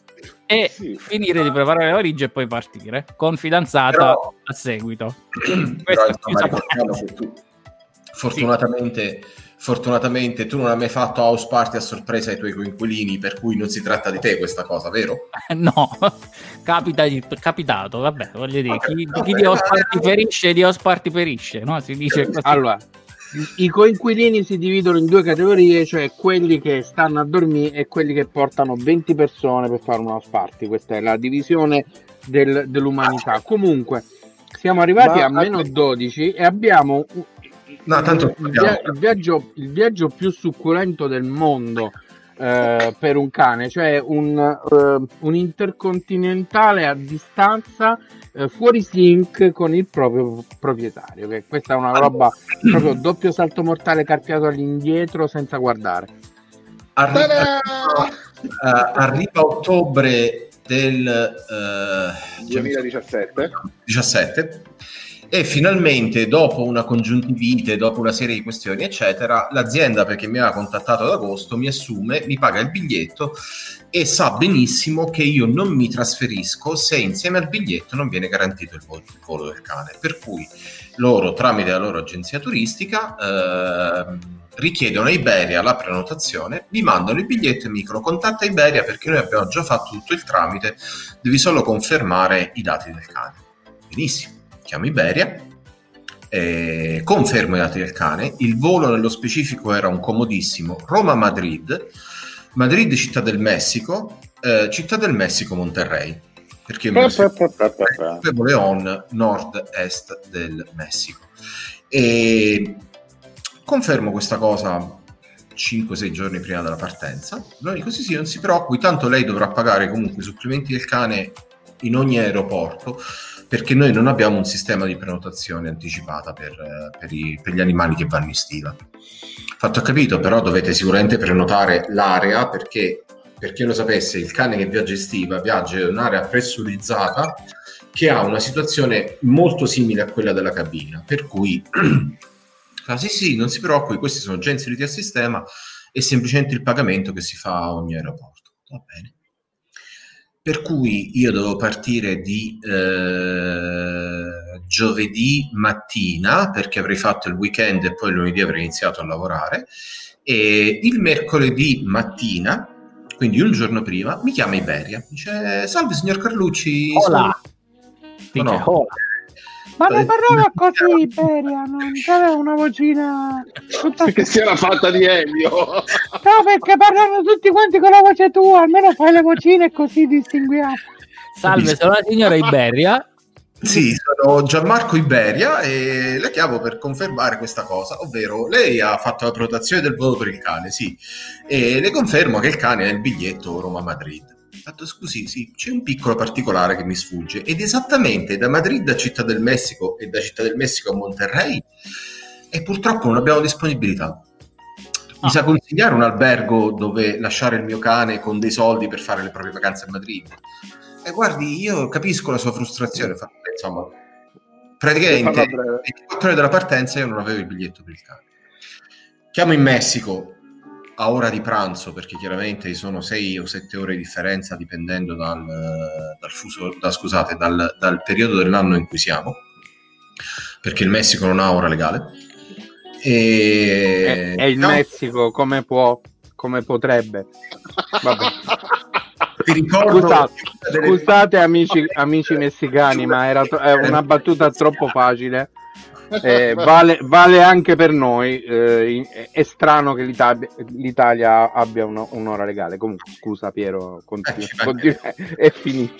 e sì. finire di preparare le valigie e poi partire con fidanzata però, a seguito. Però, insomma, tu, fortunatamente, sì. Fortunatamente tu non hai mai fatto house party a sorpresa ai tuoi coinquilini, per cui non si tratta di te questa cosa, vero? no, capita di, capitato, vabbè, voglio dire, chi, vabbè, chi di house party perisce, di house party perisce, no? Si dice così. Allora, i coinquilini si dividono in due categorie, cioè quelli che stanno a dormire e quelli che portano 20 persone per fare una house party. Questa è la divisione del, dell'umanità. Comunque, siamo arrivati Ma, a meno 12 e abbiamo no, tanto il, via- il, viaggio, il viaggio più succulento del mondo. Eh, per un cane, cioè un, uh, un intercontinentale a distanza eh, fuori sync con il proprio proprietario. Che questa è una roba proprio doppio salto mortale carpiato all'indietro senza guardare. Arriva, uh, arriva ottobre del uh, 2017 17 e finalmente dopo una congiuntivite, dopo una serie di questioni eccetera, l'azienda perché mi aveva contattato ad agosto mi assume, mi paga il biglietto e sa benissimo che io non mi trasferisco se insieme al biglietto non viene garantito il volo, il volo del cane. Per cui loro, tramite la loro agenzia turistica, eh, richiedono a Iberia la prenotazione, mi mandano il biglietto e mi dicono contatta Iberia perché noi abbiamo già fatto tutto il tramite, devi solo confermare i dati del cane. Benissimo, chiamo Iberia, eh, confermo i dati del cane, il volo nello specifico era un comodissimo Roma-Madrid, Madrid città del Messico, eh, città del Messico Monterrey, perché mi Leon nord-est del Messico. E confermo questa cosa 5-6 giorni prima della partenza. Noi così sì, non si preoccupi, tanto lei dovrà pagare comunque i supplementi del cane in ogni aeroporto perché noi non abbiamo un sistema di prenotazione anticipata per, eh, per, i, per gli animali che vanno in stiva. Fatto capito, però dovete sicuramente prenotare l'area perché, per chi lo sapesse, il cane che viaggia in stiva viaggia in un'area pressurizzata che ha una situazione molto simile a quella della cabina, per cui ah, sì sì, non si preoccupi, questi sono già inseriti al sistema, è semplicemente il pagamento che si fa a ogni aeroporto. Va bene. Per cui io devo partire di eh, giovedì mattina perché avrei fatto il weekend e poi lunedì avrei iniziato a lavorare e il mercoledì mattina, quindi un giorno prima, mi chiama Iberia. Dice salve signor Carlucci. Hola. Sono... No, hola. Ma non parlava così, Iberia, non c'era una vocina tutta... che si era fatta di Elio. No, perché parlano tutti quanti con la voce tua, almeno fai le vocine così distinguiamo. Salve, sono la signora Iberia. Sì, sono Gianmarco Iberia e la chiamo per confermare questa cosa, ovvero lei ha fatto la prenotazione del volo per il cane, sì, e le confermo che il cane ha il biglietto Roma-Madrid fatto scusi, sì, c'è un piccolo particolare che mi sfugge ed esattamente da Madrid a Città del Messico e da Città del Messico a Monterrey e purtroppo non abbiamo disponibilità. Mi ah. sa consigliare un albergo dove lasciare il mio cane con dei soldi per fare le proprie vacanze a Madrid? E guardi, io capisco la sua frustrazione, insomma, praticamente 24 ore della partenza io non avevo il biglietto per il cane. Chiamo in Messico, a ora di pranzo, perché chiaramente sono 6 o 7 ore di differenza dipendendo dal, dal, fuso, da, scusate, dal, dal periodo dell'anno in cui siamo, perché il Messico non ha ora legale. E, e il no. Messico come può, come potrebbe. Vabbè. Ti ricordo scusate, delle... scusate amici, amici messicani, ma era to- una battuta troppo facile eh, vale, vale, anche per noi. Eh, è strano che l'Italia, l'Italia abbia uno, un'ora legale. Comunque, scusa, Piero, continua, eh, continua, è finito.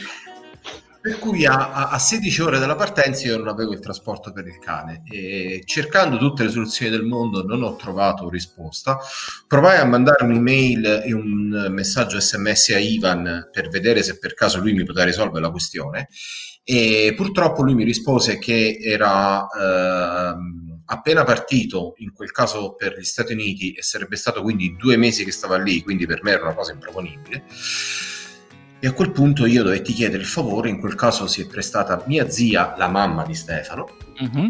Per cui a, a, 16 ore dalla partenza io non avevo il trasporto per il cane e cercando tutte le soluzioni del mondo non ho trovato risposta. Provai a mandare un'email e un messaggio sms a Ivan per vedere se per caso lui mi poteva risolvere la questione e purtroppo lui mi rispose che era eh, appena partito, in quel caso per gli Stati Uniti, e sarebbe stato quindi due mesi che stava lì, quindi per me era una cosa improponibile. E a quel punto io dovetti chiedere il favore, in quel caso si è prestata mia zia, la mamma di Stefano, uh-huh.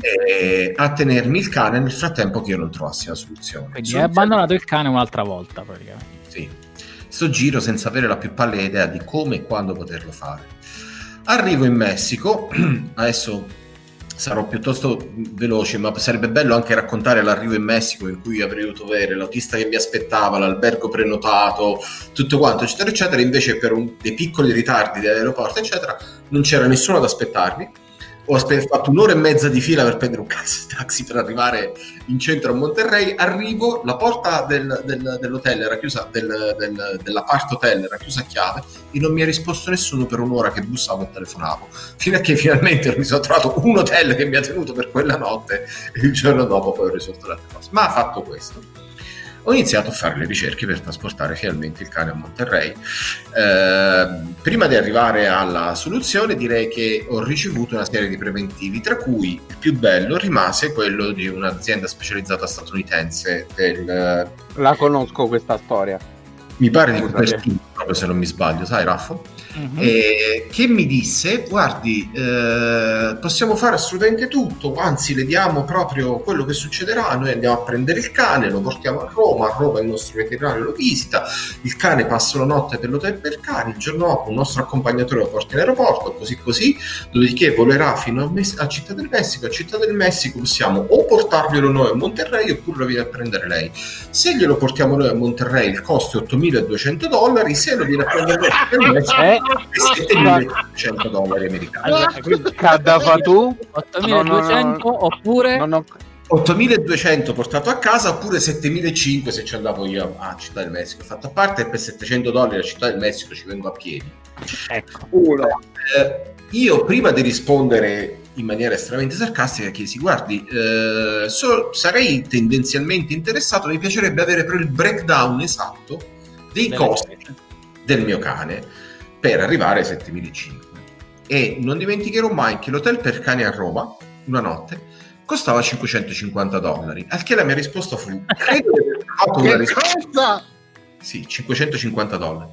a tenermi il cane nel frattempo che io non trovassi la soluzione. Quindi hai abbandonato il cane un'altra volta praticamente. Sì, sto giro senza avere la più pallida idea di come e quando poterlo fare. Arrivo in Messico, adesso sarò piuttosto veloce, ma sarebbe bello anche raccontare l'arrivo in Messico in cui avrei dovuto avere l'autista che mi aspettava, l'albergo prenotato, tutto quanto, eccetera, eccetera. Invece per un, dei piccoli ritardi dell'aeroporto, eccetera, non c'era nessuno ad aspettarmi ho fatto un'ora e mezza di fila per prendere un cazzo di taxi per arrivare in centro a Monterrey. Arrivo, la porta del, del, dell'hotel era chiusa, del, del, dell'apart hotel era chiusa a chiave e non mi ha risposto nessuno per un'ora che bussavo e telefonavo. Fino a che finalmente mi sono trovato un hotel che mi ha tenuto per quella notte e il giorno dopo poi ho risolto le cose. Ma ha fatto questo ho iniziato a fare le ricerche per trasportare finalmente il cane a Monterrey. Eh, prima di arrivare alla soluzione direi che ho ricevuto una serie di preventivi, tra cui il più bello rimase quello di un'azienda specializzata statunitense del... La conosco questa storia. Mi pare di proprio se non mi sbaglio, sai Raffo? Uh-huh. eh, che mi disse? Guardi eh, possiamo fare assolutamente tutto anzi le diamo proprio quello che succederà. Noi andiamo a prendere il cane lo portiamo a Roma a Roma il nostro veterinario lo visita il cane passa la notte per l'hotel per cani il giorno dopo un nostro accompagnatore lo porta in aeroporto così così. Dopodiché volerà fino a, Mess- a Città del Messico a Città del Messico possiamo o portarglielo noi a Monterrey oppure lo viene a prendere lei. Se glielo portiamo noi a Monterrey il costo è 8200 dollari se lo viene a prendere lei a Messico 7.100 dollari americani. Caddafa tu? 8.200 no, no, no, oppure... 8.200 portato a casa oppure 7.500 se ci andavo io a Città del Messico. Fatto a parte per 700 dollari a Città del Messico ci vengo a piedi. Ecco. Uno, eh, io prima di rispondere in maniera estremamente sarcastica chiesi guardi eh, so, sarei tendenzialmente interessato mi piacerebbe avere però il breakdown esatto dei costi del mio cane per arrivare ai 7500. e non dimenticherò mai che l'hotel per cani a Roma, una notte, costava 550 dollari. Al che la mia risposta fu: Credo di aver trovato una risposta. Sì, 550 dollari.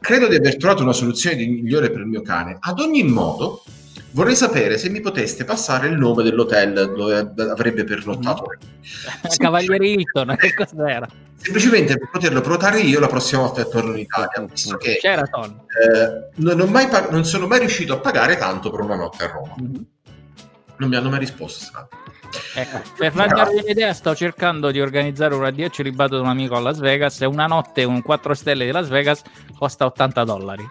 Credo di aver trovato una soluzione migliore per il mio cane. Ad ogni modo, vorrei sapere se mi poteste passare il nome dell'hotel dove avrebbe pernottato. Cavaliere Hilton, che cos'era? Semplicemente per poterlo prenotare io la prossima volta che torno in Italia, visto che eh, non, mai, non, sono mai riuscito a pagare tanto per una notte a Roma. Mm-hmm. Non mi hanno mai risposto. Ecco, per farvi un'idea, sto cercando di organizzare un addio celibato di un amico a Las Vegas e una notte un 4 stelle di Las Vegas costa 80 dollari.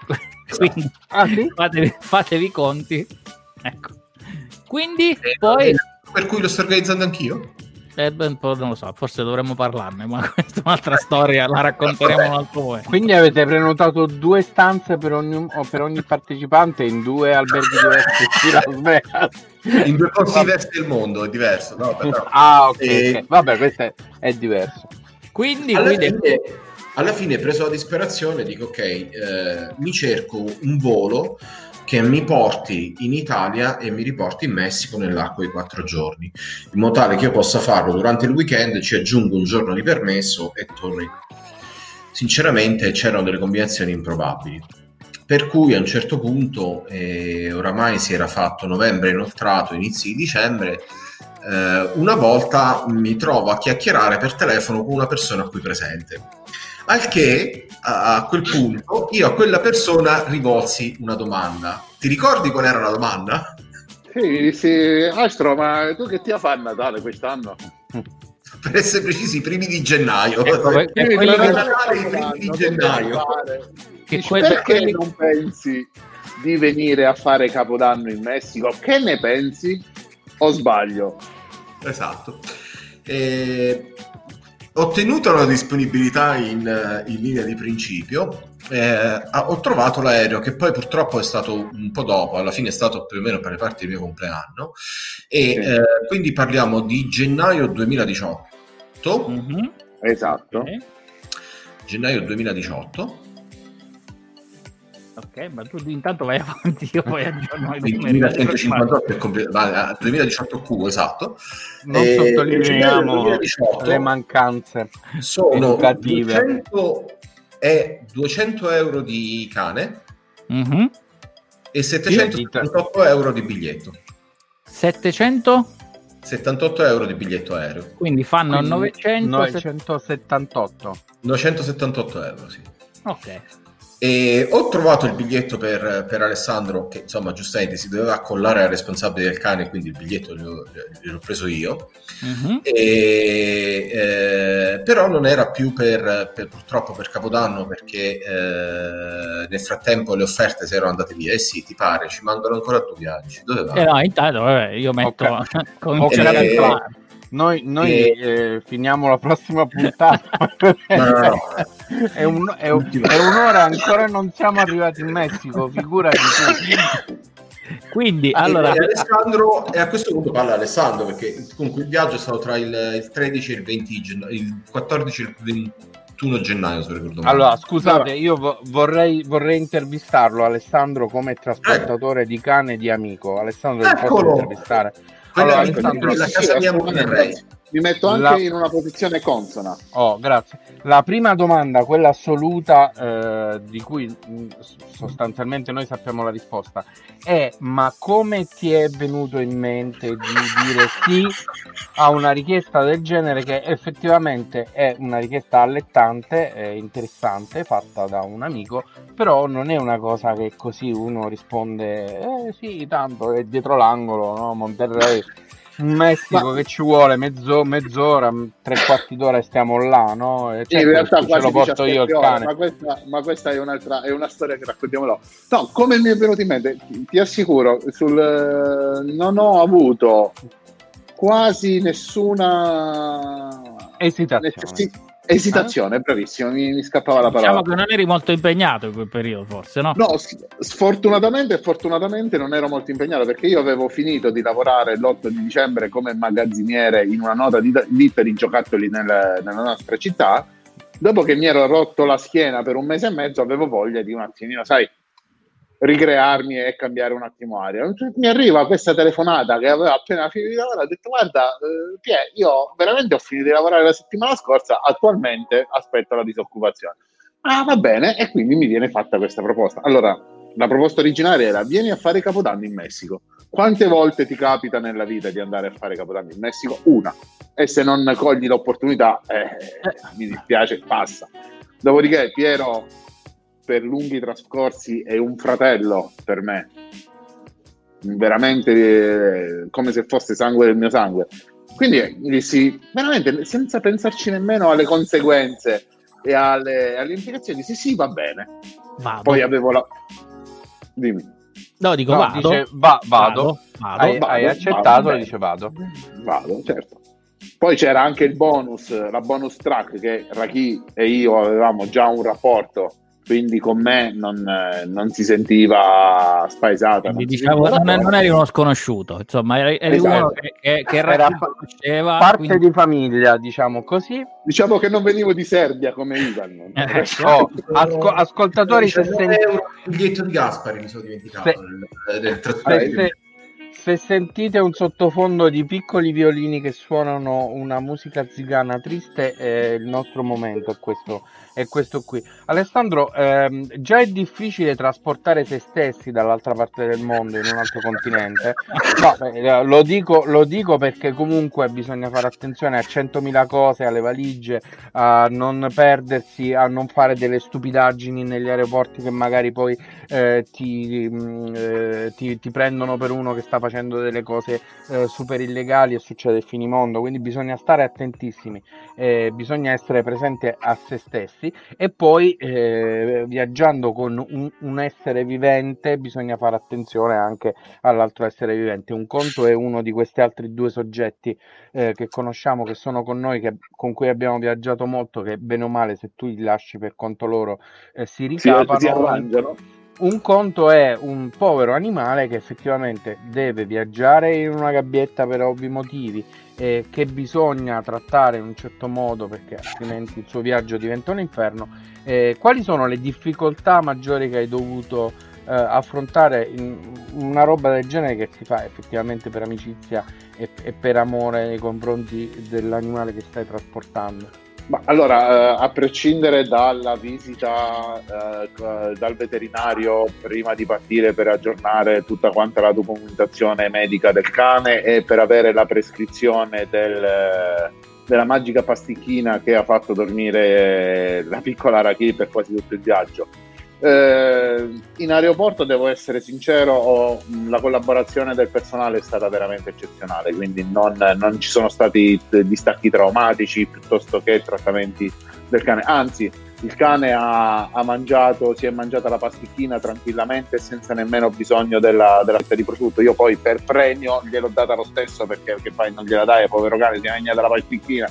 Quindi ah, sì? fatevi, fatevi, conti. Ecco. Quindi eh, poi... Eh, per cui lo sto organizzando anch'io? Eh, beh, non lo so, forse dovremmo parlarne, ma questa è un'altra storia, la racconteremo un altro momento. Quindi avete prenotato due stanze per ogni, per ogni partecipante in due alberghi diversi di Las Vegas? In due posti diversi del mondo, è diverso. No, però... Ah, ok, e... okay. vabbè, questo è, è diverso. Quindi, alla, quindi... Fine, alla fine, preso la disperazione, dico ok, eh, mi cerco un volo che mi porti in Italia e mi riporti in Messico nell'arco di quattro giorni, in modo tale che io possa farlo durante il weekend, ci aggiungo un giorno di permesso e torno in... Sinceramente c'erano delle combinazioni improbabili. Per cui a un certo punto, eh, oramai si era fatto novembre inoltrato, inizi di dicembre, eh, una volta mi trovo a chiacchierare per telefono con una persona qui presente al che a quel punto io a quella persona rivolsi una domanda. Ti ricordi qual era la domanda? Sì, sì, Astro, ma tu che ti ha fatto a Natale quest'anno? Per essere precisi, i primi di gennaio. Ecco, primi, primi, di, Natale, i primi di gennaio. Che perché quelli... non pensi di venire a fare Capodanno in Messico? Che ne pensi? O sbaglio? Esatto. E ottenuta la disponibilità in, in linea di principio, eh, ho trovato l'aereo che poi purtroppo è stato un po' dopo, alla fine è stato più o meno per le parti del mio compleanno, e sì. eh, quindi parliamo di gennaio 2018. Mm-hmm. Esatto. Gennaio 2018 Ok, ma tu intanto vai avanti, io poi aggiorno i numeri. 2158 è compl- 2018 Q, esatto. Non e sottolineiamo le mancanze sono educative. 200, è 200 euro di cane mm-hmm. e 778 euro di biglietto. 700? 78 euro di biglietto aereo. Quindi fanno Quindi 900... 978. 978 euro, sì. Ok. E ho trovato il biglietto per, per, Alessandro, che insomma giustamente si doveva accollare al responsabile del cane, quindi il biglietto glielo, gliel'ho preso io. Uh-huh. E, eh, però non era più per, per, purtroppo per Capodanno perché eh, nel frattempo le offerte si erano andate via. Eh sì, ti pare, ci mancano ancora due viaggi. Dove vai? Eh no, intanto vabbè, io metto... Okay. cominciare okay. Noi, noi e... eh, finiamo la prossima puntata. no, no, no. È, un, è, un, è, un'ora ancora non siamo arrivati in Messico, figurati. Quindi, allora... E, Alessandro, e a questo punto parla Alessandro, perché comunque il viaggio è stato tra il, il 13 e il 20 gennaio, il 14 e il 21 gennaio, se ricordo male. Allora, scusate, io vo- vorrei, vorrei, intervistarlo, Alessandro, come trasportatore eh. di cane e di amico. Alessandro, Eccolo. posso intervistare? Allora, Alessandro, la casa mia mi metto anche la... in una posizione consona. Oh, grazie. La prima domanda, quella assoluta, eh, di cui mm, sostanzialmente noi sappiamo la risposta, è ma come ti è venuto in mente di dire sì a una richiesta del genere che effettivamente è una richiesta allettante, e interessante, fatta da un amico, però non è una cosa che così uno risponde, eh sì, tanto è dietro l'angolo, no? Monterrey in Messico ma... che ci vuole mezzo, mezz'ora, tre quarti d'ora e stiamo là, no? E certo, in realtà ce lo porto io il cane. Ma questa, ma questa è, un'altra, è una storia che raccontiamo là. No, come mi è venuto in mente, ti assicuro, sul, non ho avuto quasi nessuna esitazione. Necess- Esitazione, bravissimo, mi, mi, scappava la parola. Diciamo che non eri molto impegnato in quel periodo, forse, no? No, sfortunatamente, fortunatamente non ero molto impegnato perché io avevo finito di lavorare l'8 di dicembre come magazziniere in una nota di, di per i giocattoli nel, nella nostra città. Dopo che mi ero rotto la schiena per un mese e mezzo, avevo voglia di un attimino, sai, ricrearmi e cambiare un attimo aria. Mi arriva questa telefonata che aveva appena finito di lavorare, ho detto guarda eh, Pie, io veramente ho finito di lavorare la settimana scorsa, attualmente aspetto la disoccupazione. Ah, va bene, e quindi mi viene fatta questa proposta. Allora, la proposta originale era vieni a fare Capodanno in Messico. Quante volte ti capita nella vita di andare a fare Capodanno in Messico? Una. E se non cogli l'opportunità, eh, mi dispiace, passa. Dopodiché, Piero, per lunghi trascorsi, è un fratello per me. Veramente eh, come se fosse sangue del mio sangue. Quindi dissi, veramente, senza pensarci nemmeno alle conseguenze e alle, alle implicazioni, dissi sì, va bene. Vado. Poi avevo la... Dimmi. No, dico no, vado. Dice, va, vado. vado. Hai, vado, hai accettato vado, e dice vado. Vado, certo. Poi c'era anche il bonus, la bonus track che Raki e io avevamo già un rapporto quindi con me non, non si sentiva spaesata. Non, diciamo, non, non, eri uno sconosciuto, insomma, eri, eri esatto. uno che, che, che era conosceva. Parte quindi... di famiglia, diciamo così. Diciamo che non venivo di Serbia come Ivan. Eh, oh, asco- ascoltatori, se senti... il biglietto di Gaspari mi sono dimenticato. Se... Del, del se sentite un sottofondo di piccoli violini che suonano una musica zigana triste, è il nostro momento, è questo è questo qui. Alessandro, ehm, già è difficile trasportare se stessi dall'altra parte del mondo in un altro continente. No, eh, lo, dico, lo, dico, perché comunque bisogna fare attenzione a 100.000 cose, alle valigie, a non perdersi, a non fare delle stupidaggini negli aeroporti che magari poi eh, ti, mm, eh, ti, ti, prendono per uno che sta facendo delle cose eh, super illegali e succede il finimondo. Quindi bisogna stare attentissimi, eh, bisogna essere presenti a se stessi stessi e poi eh, viaggiando con un, un, essere vivente bisogna fare attenzione anche all'altro essere vivente. Un conto è uno di questi altri due soggetti eh, che conosciamo, che sono con noi, che, con cui abbiamo viaggiato molto, che bene o male se tu li lasci per conto loro eh, si ricapano. Si arrangiano un conto è un povero animale che effettivamente deve viaggiare in una gabbietta per ovvi motivi eh, che bisogna trattare in un certo modo perché altrimenti il suo viaggio diventa un inferno. Eh, quali sono le difficoltà maggiori che hai dovuto eh, affrontare in una roba del genere che si fa effettivamente per amicizia e, e per amore nei confronti dell'animale che stai trasportando? Ma allora, eh, a prescindere dalla visita eh, dal veterinario prima di partire per aggiornare tutta quanta la documentazione medica del cane e per avere la prescrizione del, della magica pasticchina che ha fatto dormire la piccola Raki per quasi tutto il viaggio, eh, in aeroporto devo essere sincero, la collaborazione del personale è stata veramente eccezionale, quindi non, non ci sono stati distacchi traumatici piuttosto che trattamenti del cane, anzi il cane ha, ha, mangiato, si è mangiata la pasticchina tranquillamente senza nemmeno bisogno della, della di prosciutto. Io poi per premio gliel'ho data lo stesso perché, perché poi non gliela dai, povero cane, si è mangiata la pasticchina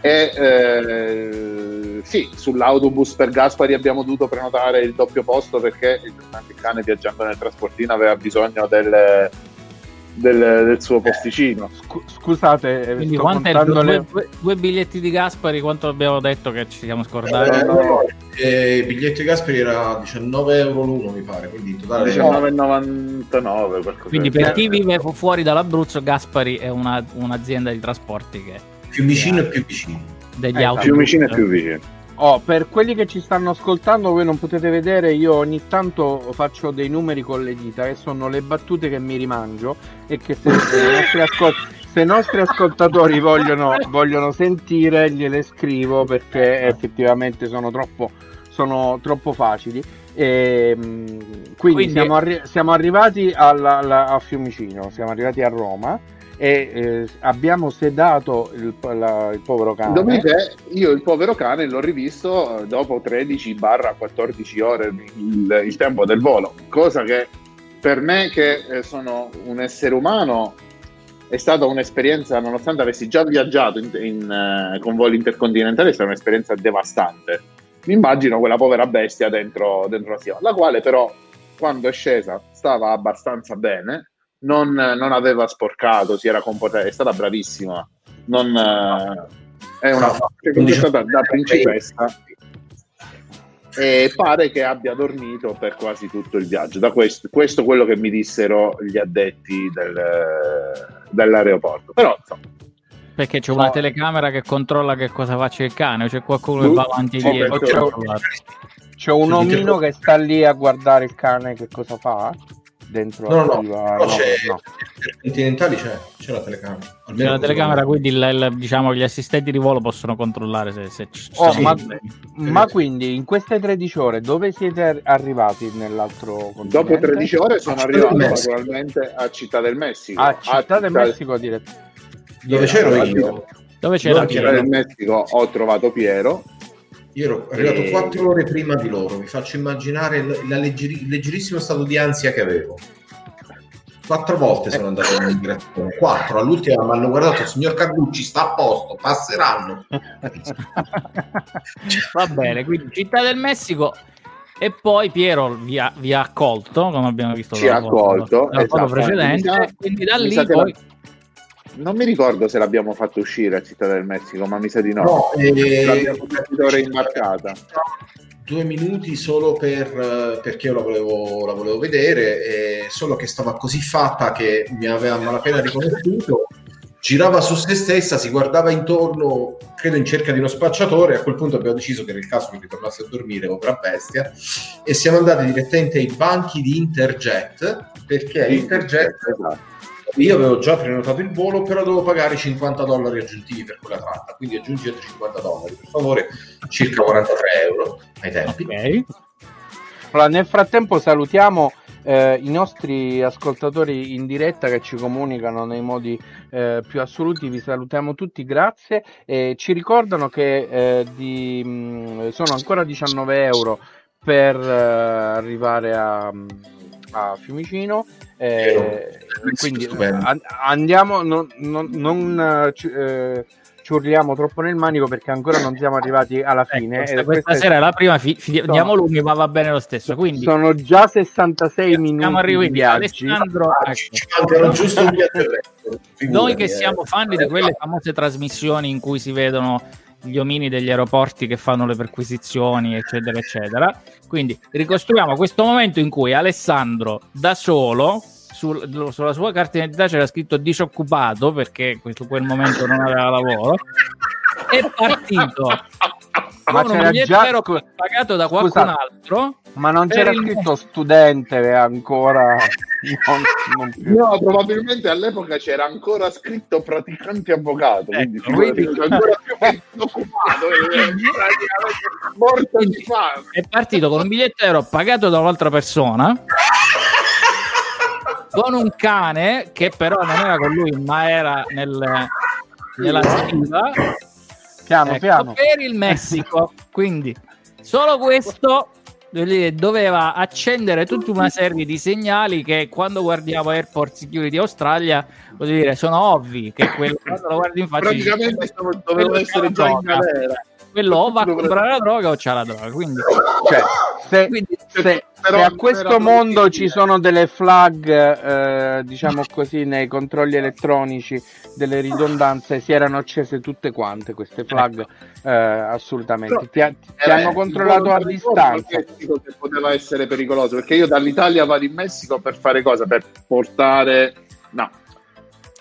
e eh, sì, sull'autobus per Gaspari abbiamo dovuto prenotare il doppio posto perché il cane viaggiando nel trasportino aveva bisogno del, del, del suo posticino. scusate, eh, quindi quanto è due, le... due, due, biglietti di Gaspari? Quanto abbiamo detto che ci siamo scordati? Eh, no, eh, il biglietto di Gaspari era 19 euro l'uno, mi pare. Quindi totale 19,99. Quindi per chi vive fuori dall'Abruzzo, Gaspari è una, un'azienda di trasporti che più vicino e più vicino. Degli eh, auto. Più vicino e più vicino. Oh, per quelli che ci stanno ascoltando, voi non potete vedere, io ogni tanto faccio dei numeri con le dita che sono le battute che mi rimangio e che se, se, i, nostri ascol- se i, nostri ascoltatori vogliono, vogliono, sentire gliele scrivo perché effettivamente sono troppo, sono troppo facili. E, quindi, quindi... Siamo, arri- siamo, arrivati alla, alla, a Fiumicino, siamo arrivati a Roma e eh, abbiamo sedato il, la, il povero cane. Dopodiché io il povero cane l'ho rivisto dopo 13-14 ore il, il, tempo del volo, cosa che per me che eh, sono un essere umano è stata un'esperienza, nonostante avessi già viaggiato in, in, uh, con voli intercontinentali, è stata un'esperienza devastante. Mi immagino quella povera bestia dentro, dentro la stiva, la quale però quando è scesa stava abbastanza bene non, non aveva sporcato, si era comportata, è stata bravissima. Non, eh, è una è stata da principessa. e pare che abbia dormito per quasi tutto il viaggio. Da questo, questo è quello che mi dissero gli addetti del, dell'aeroporto. Però insomma, perché c'è una no. telecamera che controlla che cosa faccia il cane, c'è qualcuno che va avanti e dietro. C'è, c'è un omino che sta lì a guardare il cane che cosa fa dentro no, no, no, no, c'è, no. continentali c'è, c'è la telecamera. Almeno c'è la telecamera quindi il, il, diciamo gli assistenti di volo possono controllare se, se ci oh, ma, ma, quindi in queste 13 ore dove siete arrivati nell'altro continente? dopo 13 ore sono arrivato naturalmente a Città del Messico. A Città, a Città del Messico direttamente dove c'ero io? Dove c'era Città del Messico ho trovato Piero io ero arrivato e... quattro ore prima di loro, vi faccio immaginare il leggeri, leggerissimo stato di ansia che avevo. Quattro volte sono andato in migrazione, quattro. All'ultima mi hanno guardato, signor Carducci, sta a posto, passeranno. Va bene, quindi Città del Messico e poi Piero vi ha, vi ha accolto, come abbiamo visto Ci ha accolto, dalla esatto. precedente, quindi da lì poi... La non mi ricordo se l'abbiamo fatto uscire a Città del Messico, ma mi sa di no. no eh, l'abbiamo fatto reimbarcata. Due minuti solo per, perché io la volevo, la volevo vedere, solo che stava così fatta che mi aveva malapena riconosciuto. Girava su se stessa, si guardava intorno, credo in cerca di uno spacciatore. A quel punto abbiamo deciso che era il caso che ritornasse a dormire, povera bestia, e siamo andati direttamente ai banchi di Interjet perché Interjet esatto io avevo già prenotato il volo, però devo pagare 50 dollari aggiuntivi per quella tratta, quindi aggiungi altri 50 dollari, per favore, circa 43 euro ai tempi. Okay. Allora, nel frattempo salutiamo eh, i nostri ascoltatori in diretta che ci comunicano nei modi eh, più assoluti, vi salutiamo tutti, grazie. E ci ricordano che eh, di, mh, mm, sono ancora 19 euro per eh, arrivare a, a Fiumicino eh, quindi an- andiamo, non, non, non eh, ci urliamo troppo nel manico perché ancora non siamo arrivati alla ecco, fine. Ecco, questa, sera è la prima, fi- fi- diamo lunghi, ma va bene lo stesso. Quindi sono già 66 minuti di viaggi. Alessandro, ah, ecco. giusto un Noi che siamo fan di quelle famose trasmissioni in cui si vedono gli omini degli aeroporti che fanno le perquisizioni, eccetera, eccetera. Quindi ricostruiamo questo momento in cui Alessandro da solo sul, sulla sua carta d'identità c'era scritto disoccupato perché in quel momento non aveva lavoro. È partito ma con c'era già pagato da qualcun Scusate, altro. Ma non c'era il... scritto studente ancora. Non, non no, probabilmente all'epoca c'era ancora scritto praticante avvocato. Quindi, ecco, quindi ancora più disoccupato. morto di fame. È partito con un biglietto euro pagato da un'altra persona con un cane che però non era con lui, ma era nel, nella stiva. Piano, ecco, piano. Per il Messico, quindi. Solo questo doveva accendere tutta una serie di segnali che quando guardiamo Airport Security Australia voglio dire sono ovvi che quello quando lo guardi in faccia praticamente dice, doveva essere già in galera quello o va a comprare la droga o c'ha la droga. Quindi, cioè, se, quindi, se, se a questo mondo ci sono delle flag, eh, diciamo così, nei controlli elettronici, delle ridondanze, si erano accese tutte quante queste flag, eh, assolutamente. Ti, ti eh, hanno controllato a distanza. Che poteva essere pericoloso, perché io dall'Italia vado in Messico per fare cosa? Per portare... No,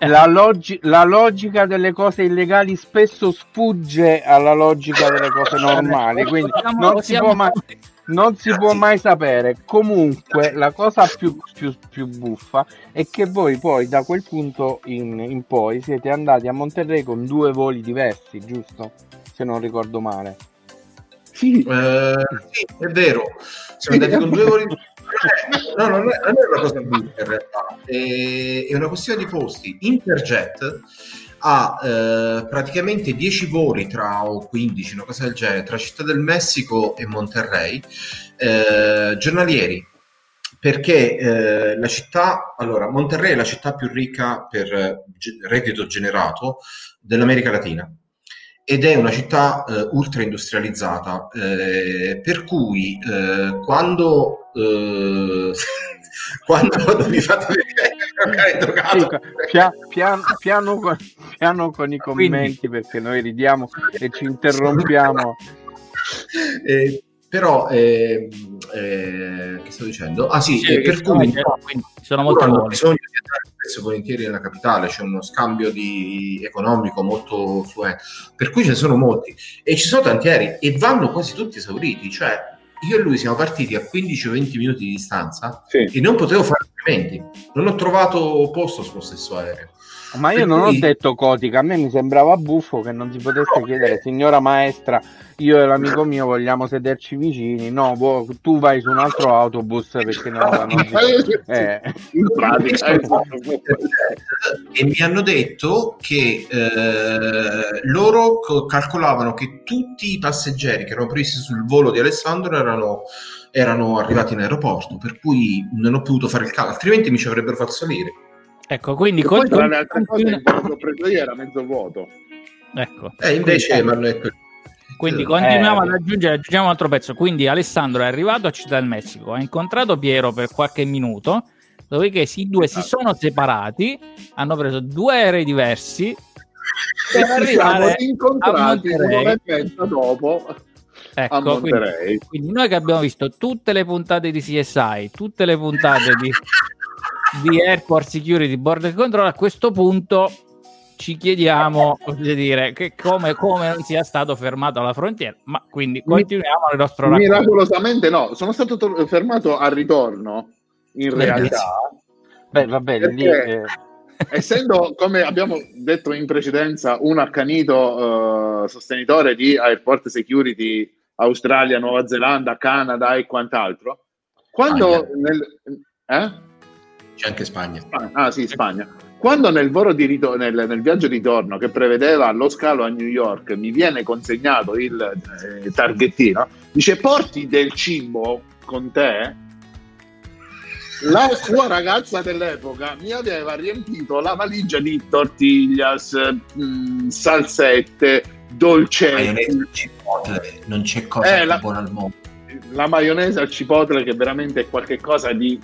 la, logi- la, logica delle cose illegali spesso sfugge alla logica delle cose normali, quindi non si, mai, non si può mai, sapere. Comunque, la cosa più, più, più, buffa è che voi poi da quel punto in, in poi siete andati a Monterrey con due voli diversi, giusto? Se non ricordo male. Sì, eh, sì è vero. Siamo andati con due voli diversi no, non è, non è una cosa brutta in realtà, è, è, una questione di posti. Interjet ha eh, praticamente 10 voli tra o 15, una cosa del genere, tra Città del Messico e Monterrey, eh, giornalieri. Perché eh, la città, allora, Monterrey è la città più ricca per eh, reddito generato dell'America Latina ed è una città eh, ultra industrializzata, eh, per cui eh, quando, eh, quando vi fate vedere pia, piano, piano, con, piano con i commenti Quindi. perché noi ridiamo e ci interrompiamo. Eh, però eh, eh, che sto dicendo? Ah sì, sì per cui sono molto hanno bisogno di andare spesso volentieri nella capitale, c'è uno scambio di economico molto fluente, per cui ce ne sono molti e ci sono tanti aerei e vanno quasi tutti esauriti, cioè io e lui siamo partiti a 15-20 minuti di distanza sì. e non potevo fare altrimenti, non ho trovato posto sullo stesso aereo. Ma io non cui... ho detto cotica, a me mi sembrava buffo che non si potesse no, chiedere, eh. signora maestra, io e l'amico mio vogliamo sederci vicini, no, tu vai su un altro autobus perché no, non si... eh. e mi hanno detto che eh, loro calcolavano che tutti i passeggeri che erano previsti sul volo di Alessandro erano, erano arrivati in aeroporto, per cui non ho potuto fare il calcolo, altrimenti mi ci avrebbero fatto salire. Ecco, quindi... Con... Poi tra le altre cose il che ho preso io era mezzo vuoto. Ecco. Eh, invece mi hanno detto... Quindi continuiamo eh. ad aggiungere, aggiungiamo un altro pezzo. Quindi Alessandro è arrivato a Città del Messico, ha incontrato Piero per qualche minuto, dopodiché i due si esatto. sono separati, hanno preso due aerei diversi per arrivare incontrati un'ora e mezza dopo. Ecco, quindi, quindi, noi che abbiamo visto tutte le puntate di CSI, tutte le puntate di di Airport Security Border Control, a questo punto ci chiediamo dire, che come, come, non sia stato fermato alla frontiera, ma quindi continuiamo il nostro racconto. Miracolosamente no, sono stato to- fermato al ritorno, in realtà. Beh, va bene, lì, eh... essendo, come abbiamo detto in precedenza, un accanito uh, sostenitore di Airport Security Australia, Nuova Zelanda, Canada e quant'altro, quando ah, nel... Eh? C'è anche Spagna. Ah, sì, Spagna. Quando nel, ritorno, nel, nel, viaggio di ritorno che prevedeva lo scalo a New York mi viene consegnato il eh, targhettino, dice porti del cibo con te. La sua ragazza dell'epoca mi aveva riempito la valigia di tortiglias, mh, mm, salsette, dolcetti. Non c'è cosa eh, la, buona al mondo. La maionese al cipotle che veramente è qualcosa di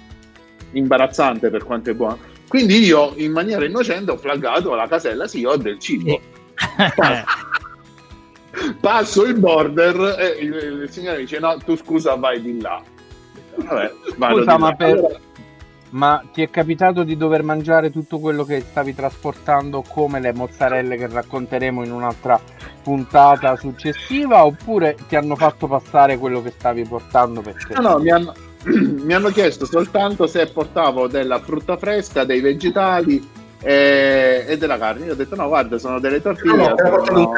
imbarazzante per quanto è buono. Quindi io in maniera innocente ho flaggato alla casella, sì, ho del cibo. Passo il border e il, il, signore dice no, tu scusa vai di là. Vabbè, scusa, ma, per... ma ti è capitato di dover mangiare tutto quello che stavi trasportando come le mozzarelle che racconteremo in un'altra puntata successiva oppure ti hanno fatto passare quello che stavi portando per te? No, no, mi hanno, mi hanno chiesto soltanto se portavo della frutta fresca, dei vegetali e, e della carne. Io ho detto no, guarda, sono delle tortiglie. No, sono,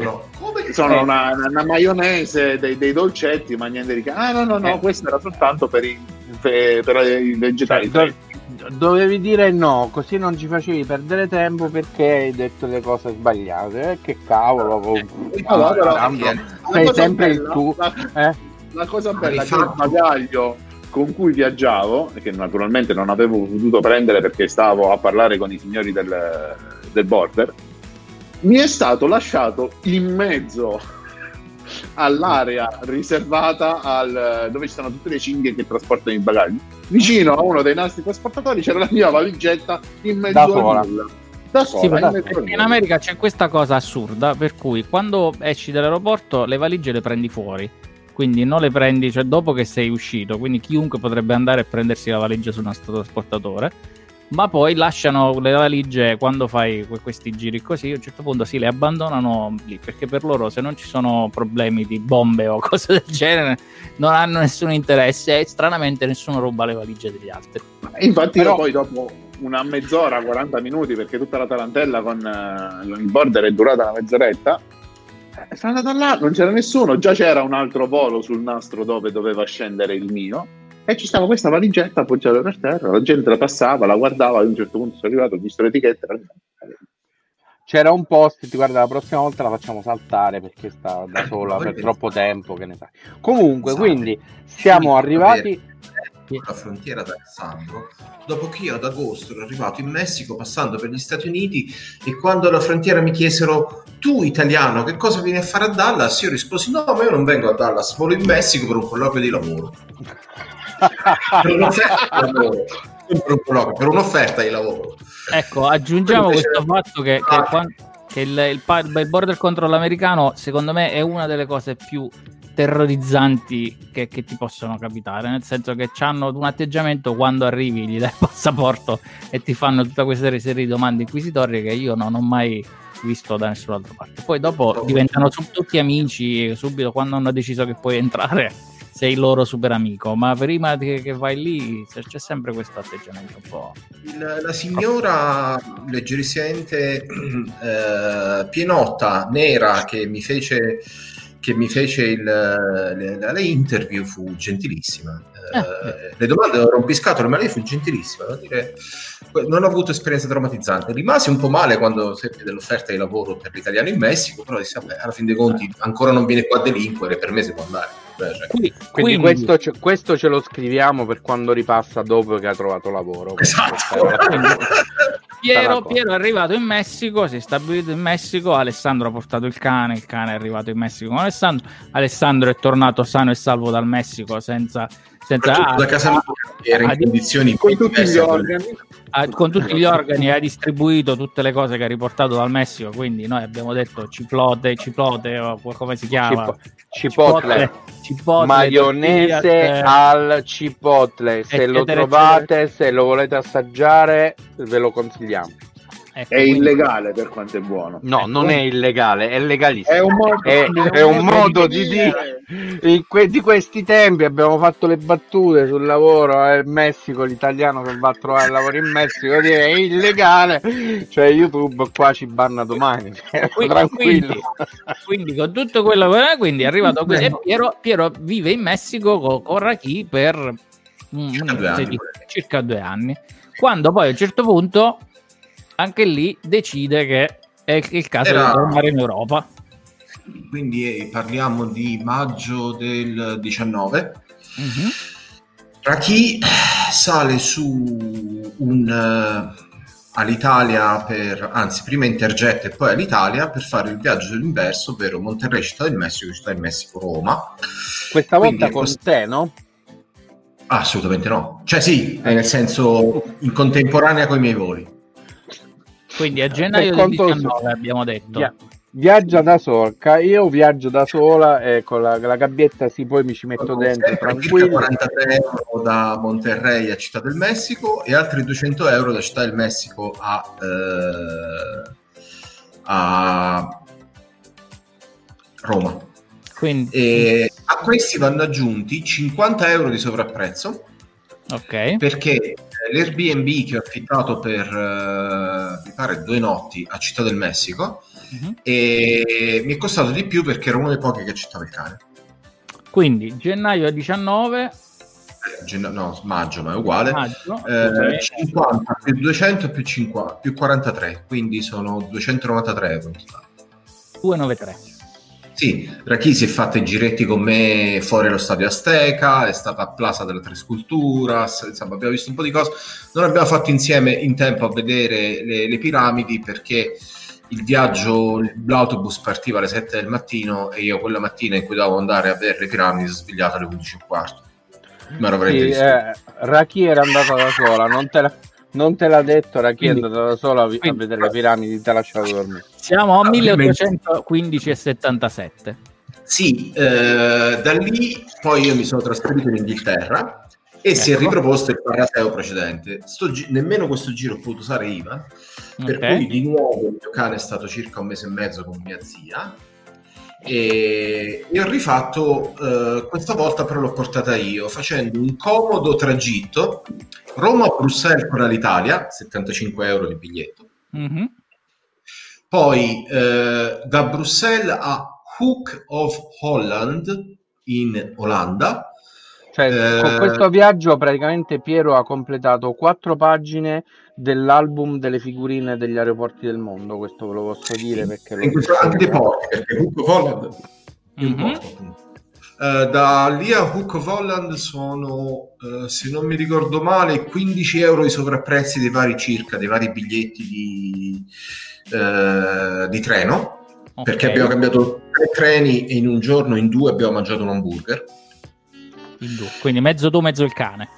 no. sono una, una, maionese, dei, dei, dolcetti, ma niente di che. Ah no, no, no, eh. questo era soltanto per i, per, per i vegetali. Cioè, do, dovevi dire no, così non ci facevi perdere tempo perché hai detto le cose sbagliate. Eh, che cavolo, eh. allora, sei sempre bella, il tuo. Eh? La cosa bella è che il bagaglio con cui viaggiavo, e che naturalmente non avevo potuto prendere perché stavo a parlare con i signori del, del border, mi è stato lasciato in mezzo all'area riservata al, dove ci sono tutte le cinghie che trasportano i bagagli. Vicino a uno dei nostri trasportatori c'era la mia valigetta in mezzo a nulla. Da sola, sì, in, in America c'è questa cosa assurda per cui quando esci dall'aeroporto le valigie le prendi fuori quindi non le prendi cioè, dopo che sei uscito, quindi chiunque potrebbe andare a prendersi la valigia su un trasportatore, ma poi lasciano le valigie quando fai questi giri così, a un certo punto sì, le abbandonano lì, perché per loro se non ci sono problemi di bombe o cose del genere, non hanno nessun interesse e stranamente nessuno ruba le valigie degli altri. Infatti Però... poi dopo una mezz'ora, 40 minuti, perché tutta la tarantella con uh, il border è durata una mezz'oretta, eh, sono andato là, non c'era nessuno, già c'era un altro volo sul nastro dove doveva scendere il mio e ci stava questa valigetta appoggiata per terra, la gente la passava, la guardava, ad un certo punto sono arrivato, ho visto l'etichetta. C'era un post, ti guarda, la prossima volta la facciamo saltare perché sta da sola per troppo tempo, che ne sai. Comunque, quindi siamo arrivati la frontiera da Alessandro, dopo che io ad agosto ero arrivato in Messico passando per gli Stati Uniti e quando alla frontiera mi chiesero tu italiano che cosa vieni a fare a Dallas, io risposi no ma io non vengo a Dallas, volo in Messico per un colloquio di lavoro. per, un'offerta di lavoro. Per, un per un'offerta di lavoro. Ecco, aggiungiamo questo fatto che, che, che il, il, il border control americano secondo me è una delle cose più terrorizzanti che, che, ti possono capitare, nel senso che hanno un atteggiamento quando arrivi, gli dai il passaporto e ti fanno tutta questa serie di domande inquisitorie che io non ho mai visto da nessun'altra parte. Poi dopo diventano tutti amici subito quando hanno deciso che puoi entrare sei il loro super amico, ma prima che, che vai lì c'è sempre questo atteggiamento un po'. Il, la signora leggerissimamente eh, pienotta, nera, che mi fece che mi fece il, le, le, interview fu gentilissima. Eh, eh. Le domande erano rompiscatole, ma lei fu gentilissima. Dire, non ho avuto esperienze traumatizzanti. Rimasi un po' male quando seppi dell'offerta di lavoro per l'italiano in Messico, però dissi, vabbè, alla fin dei conti ancora non viene qua a delinquere, per me si può andare. Beh, cioè. quindi, quindi, quindi questo, ce, questo, ce lo scriviamo per quando ripassa dopo che ha trovato lavoro. Esatto. Piero, Piero, è arrivato in Messico, si è stabilito in Messico, Alessandro ha portato il cane, il cane è arrivato in Messico con Alessandro, Alessandro è tornato sano e salvo dal Messico senza... senza da casa ah, era in condizioni con tutti gli organi. Con tutti gli organi ha distribuito tutte le cose che ha riportato dal Messico quindi noi abbiamo detto ciplote ciplote o come si chiama? Cipotle, cipotle. maionese al cipotle. Se lo trovate se lo volete assaggiare ve lo consigliamo Ecco, è quindi... illegale per quanto è buono. No, ecco. non è illegale, è legalissimo. È un modo, è, è un modo di, dire. In que- di questi tempi abbiamo fatto le battute sul lavoro eh, in Messico, l'italiano che va a trovare lavoro in Messico dire è illegale, cioè YouTube qua ci banna domani. Quindi, tranquillo. Quindi, quindi, con tutto quello che quindi è arrivato qui e Piero, Piero, vive in Messico con, con Rachi per circa, due circa due anni. Quando poi a un certo punto anche lì decide che è il caso Era... di tornare in Europa. Quindi eh, parliamo di maggio del 19. Mm-hmm. Raki sale su un... Uh, all'Italia per, anzi prima Interjet e poi all'Italia per fare il viaggio dell'inverso, ovvero Monterrey, Città del Messico, Città del Messico, Roma. Questa volta con cost... te, no? assolutamente no. Cioè sì, nel senso in contemporanea con i miei voli. Quindi a gennaio del 19 abbiamo detto. Via- viaggia da sola, io viaggio da sola e con la, la gabbietta sì, poi mi ci metto dentro tranquillo. 43 euro da Monterrey a Città del Messico e altri 200 euro da Città del Messico a, eh, a Roma. Quindi... E a questi vanno aggiunti 50 euro di sovrapprezzo Ok. Perché l'Airbnb che ho affittato per, uh, mi pare, due notti a Città del Messico uh-huh. e mi è costato di più perché ero uno dei pochi che accettava il cane. Quindi gennaio 19 eh, Gen- no, maggio, ma è uguale. Maggio, eh, 50 più 200 più, 50, più 43, quindi sono 293 euro 293. Sì, Rachi si è fatta i giretti con me fuori allo stadio Azteca, è stata a Plaza della Trescultura, insomma abbiamo visto un po' di cose. Non abbiamo fatto insieme in tempo a vedere le, le piramidi perché il viaggio, l'autobus partiva alle 7 del mattino e io quella mattina in cui dovevo andare a vedere le piramidi sono svegliato alle 11 e un quarto. Ma sì, eh, Rachi era andata da sola, non te la non te l'ha detto Rachi è andata da sola a, quindi, a vedere le piramidi ti ha lasciato dormire siamo a 1815,77 sì eh, da lì poi io mi sono trasferito in Inghilterra e ecco. si è ecco. riproposto il paraseo precedente gi- nemmeno questo giro ho potuto usare IVA per okay. cui di nuovo il mio cane è stato circa un mese e mezzo con mia zia e, e ho rifatto eh, questa volta però l'ho portata io facendo un comodo tragitto Roma-Bruxelles con l'Italia 75 euro di biglietto mm-hmm. poi eh, da Bruxelles a Hook of Holland in Olanda cioè, eh, con questo viaggio praticamente Piero ha completato quattro pagine dell'album delle figurine degli aeroporti del mondo, questo ve lo posso dire perché lo anche dei porti, perché Hook of Holland mm-hmm. Uh, da lì a Hook of Holland sono, uh, se non mi ricordo male, 15 euro i sovrapprezzi dei vari circa, dei vari biglietti di, uh, di treno, okay. perché abbiamo cambiato tre treni e in un giorno, in due, abbiamo mangiato un hamburger. Quindi mezzo tu, mezzo il cane.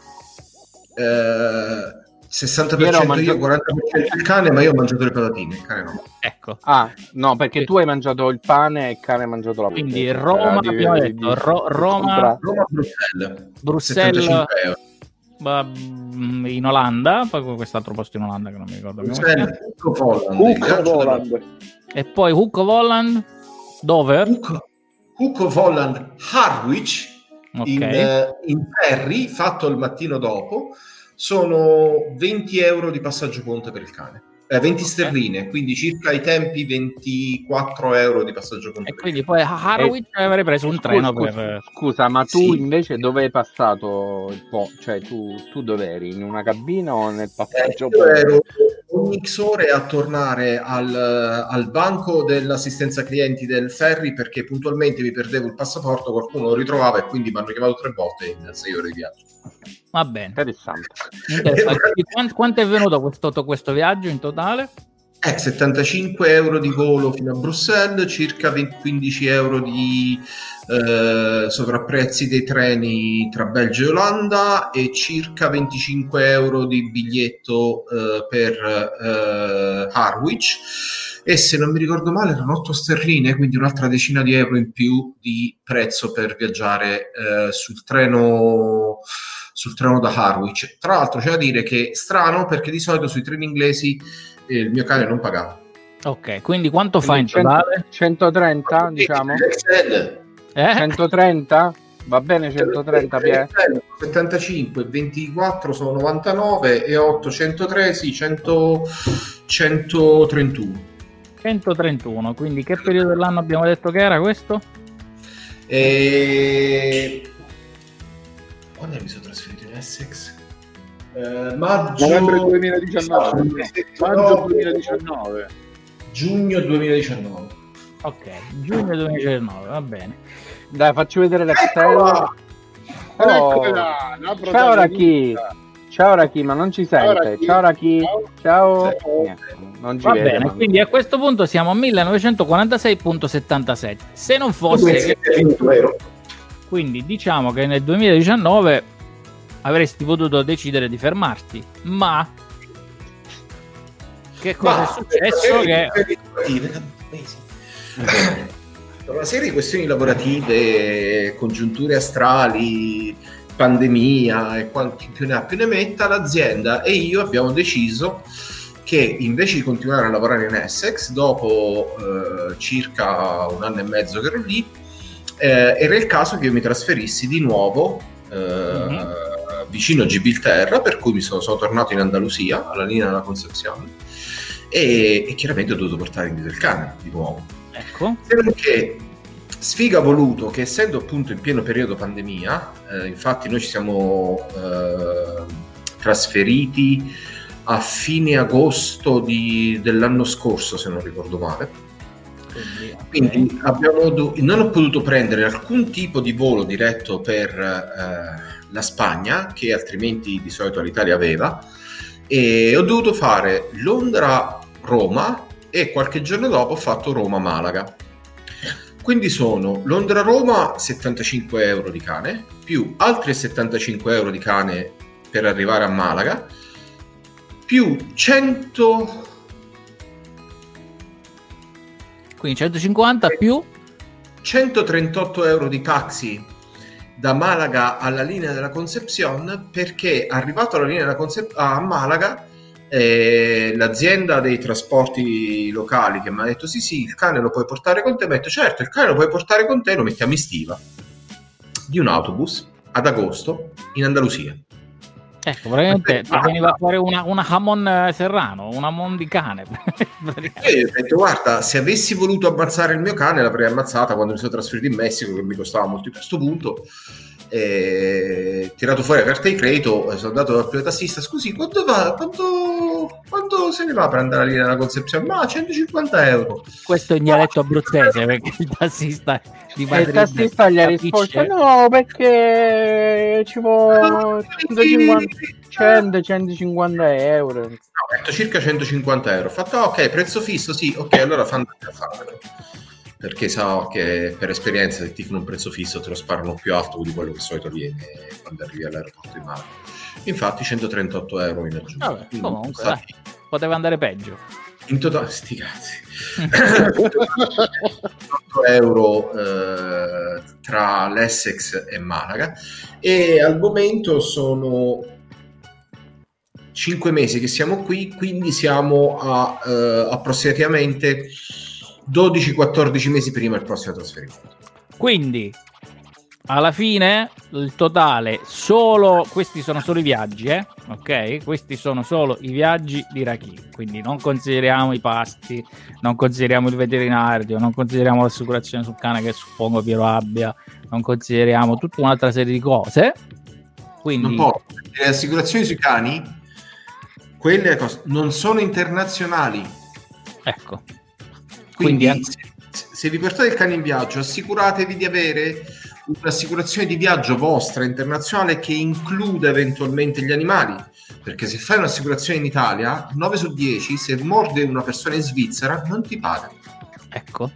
Eh, 60% io, mangiato... io 40% il cane, ma io ho mangiato le patatine, il cane no. Ecco. Ah, no, perché tu hai mangiato il pane e il cane ha mangiato la pizza. Quindi Roma, abbiamo di, detto, di, Ro- Roma, Roma, Bruxelles. Bruxelles mm, in Olanda, poi quest'altro posto in Olanda che non mi ricordo. Holland. E poi Hugo Holland, dove? Hugo Holland Harwich okay. in, uh, in ferry, fatto il mattino dopo sono 20 euro di passaggio ponte per il cane. Eh, 20 sterline, quindi circa i tempi 24 euro di passaggio ponte. E quindi poi a Harwich eh, avrei preso un treno scusa, per... Scusa, ma tu sì. invece dove hai passato il po'? Cioè tu, tu dove eri? In una cabina o nel passaggio eh, ponte? ero ogni X ore a tornare al, al, banco dell'assistenza clienti del ferry perché puntualmente mi perdevo il passaporto, qualcuno lo ritrovava e quindi mi hanno chiamato tre volte in 6 ore di viaggio. Va bene. Interessante. Interessante. quanto, quanto, è venuto questo, questo viaggio in totale? Eh, 75 euro di volo fino a Bruxelles, circa 20, 15 euro di eh, sovrapprezzi dei treni tra Belgio e Olanda e circa 25 euro di biglietto eh, per eh, Harwich e se non mi ricordo male erano 8 sterline, quindi un'altra decina di euro in più di prezzo per viaggiare eh, sul treno sul treno da Harwich. Tra l'altro c'è da dire che è strano perché di solito sui treni inglesi eh, il mio cane non pagava. Ok, quindi quanto quindi fa in totale? 130 diciamo? Eh? 130? Va bene 130 Pier? 75, 24 sono 99 e 8, 103, sì, 100, 131. 131, quindi che periodo dell'anno abbiamo detto che era questo? E quando mi sono trasferito in Essex? Eh, maggio novembre 2019 maggio 2019 giugno 2019 ok giugno 2019 va bene. Dai facci vedere l'excel oh. ciao Raki. Ciao Raki ma non ci sente ciao Raki. Ciao, ciao. non ci va vede, bene ma... quindi a questo punto siamo a 1946.77 se non fosse quindi diciamo che nel 2019 avresti potuto decidere di fermarti, ma che cosa ma, è successo? Che... Una serie di questioni lavorative, congiunture astrali, pandemia e quanti più ne ha più ne metta, l'azienda e io abbiamo deciso che invece di continuare a lavorare in Essex, dopo eh, circa un anno e mezzo che ero lì, eh, era il caso che io mi trasferissi di nuovo eh, mm-hmm. Vicino a Gibilterra, per cui mi sono, sono, tornato in Andalusia, alla linea della Concezione, e, e, chiaramente ho dovuto portare indietro il cane di nuovo. Ecco. Perché sfiga ha voluto che essendo appunto in pieno periodo pandemia, eh, infatti noi ci siamo eh, trasferiti a fine agosto di, dell'anno scorso, se non ricordo male, quindi, abbiamo non ho potuto prendere alcun tipo di volo diretto per eh, la Spagna, che altrimenti di solito l'Italia aveva, e ho dovuto fare Londra-Roma e qualche giorno dopo ho fatto Roma-Malaga. Quindi sono Londra-Roma 75 euro di cane, più altri 75 euro di cane per arrivare a Malaga, più 100 Quindi 150 più 138 euro di taxi da Malaga alla linea della Concepción perché arrivato alla linea della Concep- a Malaga eh, l'azienda dei trasporti locali che mi ha detto sì sì il cane lo puoi portare con te mi ha detto certo il cane lo puoi portare con te lo mettiamo in stiva di un autobus ad agosto in Andalusia Ecco, ti veniva a fare una, una Hamon eh, serrano, una Hamon di cane. Io ho detto, guarda, se avessi voluto ammazzare il mio cane l'avrei ammazzata quando mi sono trasferito in Messico, che mi costava molto a questo punto. E... tirato fuori la carta di credito, sono andato dal primo tassista, scusi, quanto va? Quanto, quanto se ne va per andare lì nella Concezione? Ma 150 euro. Questo è il dialetto abruzzese, perché il tassista di Madrid il tassista gli ha risposto no, perché ci vuole 150, 150 euro. No, detto circa 150 euro. Fatto, ok, prezzo fisso, sì, ok, allora fanno a farlo perché so che per esperienza se ti fanno un prezzo fisso te lo sparano più alto di quello che solito viene quando arrivi all'aeroporto di Malaga. infatti 138 euro in aggiunta. Vabbè, comunque, stati... poteva andare peggio. In totale, sti cazzi. 8 euro eh, tra l'Essex e Malaga e al momento sono 5 mesi che siamo qui, quindi siamo a eh, approssimativamente 12-14 mesi prima del prossimo trasferimento. Quindi alla fine il totale solo questi sono solo i viaggi eh? ok? Questi sono solo i viaggi di Raki quindi non consideriamo i pasti non consideriamo il veterinario non consideriamo l'assicurazione sul cane che suppongo Piero abbia non consideriamo tutta un'altra serie di cose. Quindi non le assicurazioni sui cani quelle non sono internazionali. Ecco quindi, quindi se, se vi portate il cane in viaggio assicuratevi di avere un'assicurazione di viaggio vostra internazionale che includa eventualmente gli animali. Perché se fai un'assicurazione in Italia, 9 su 10, se morde una persona in Svizzera, non ti paga. Ecco.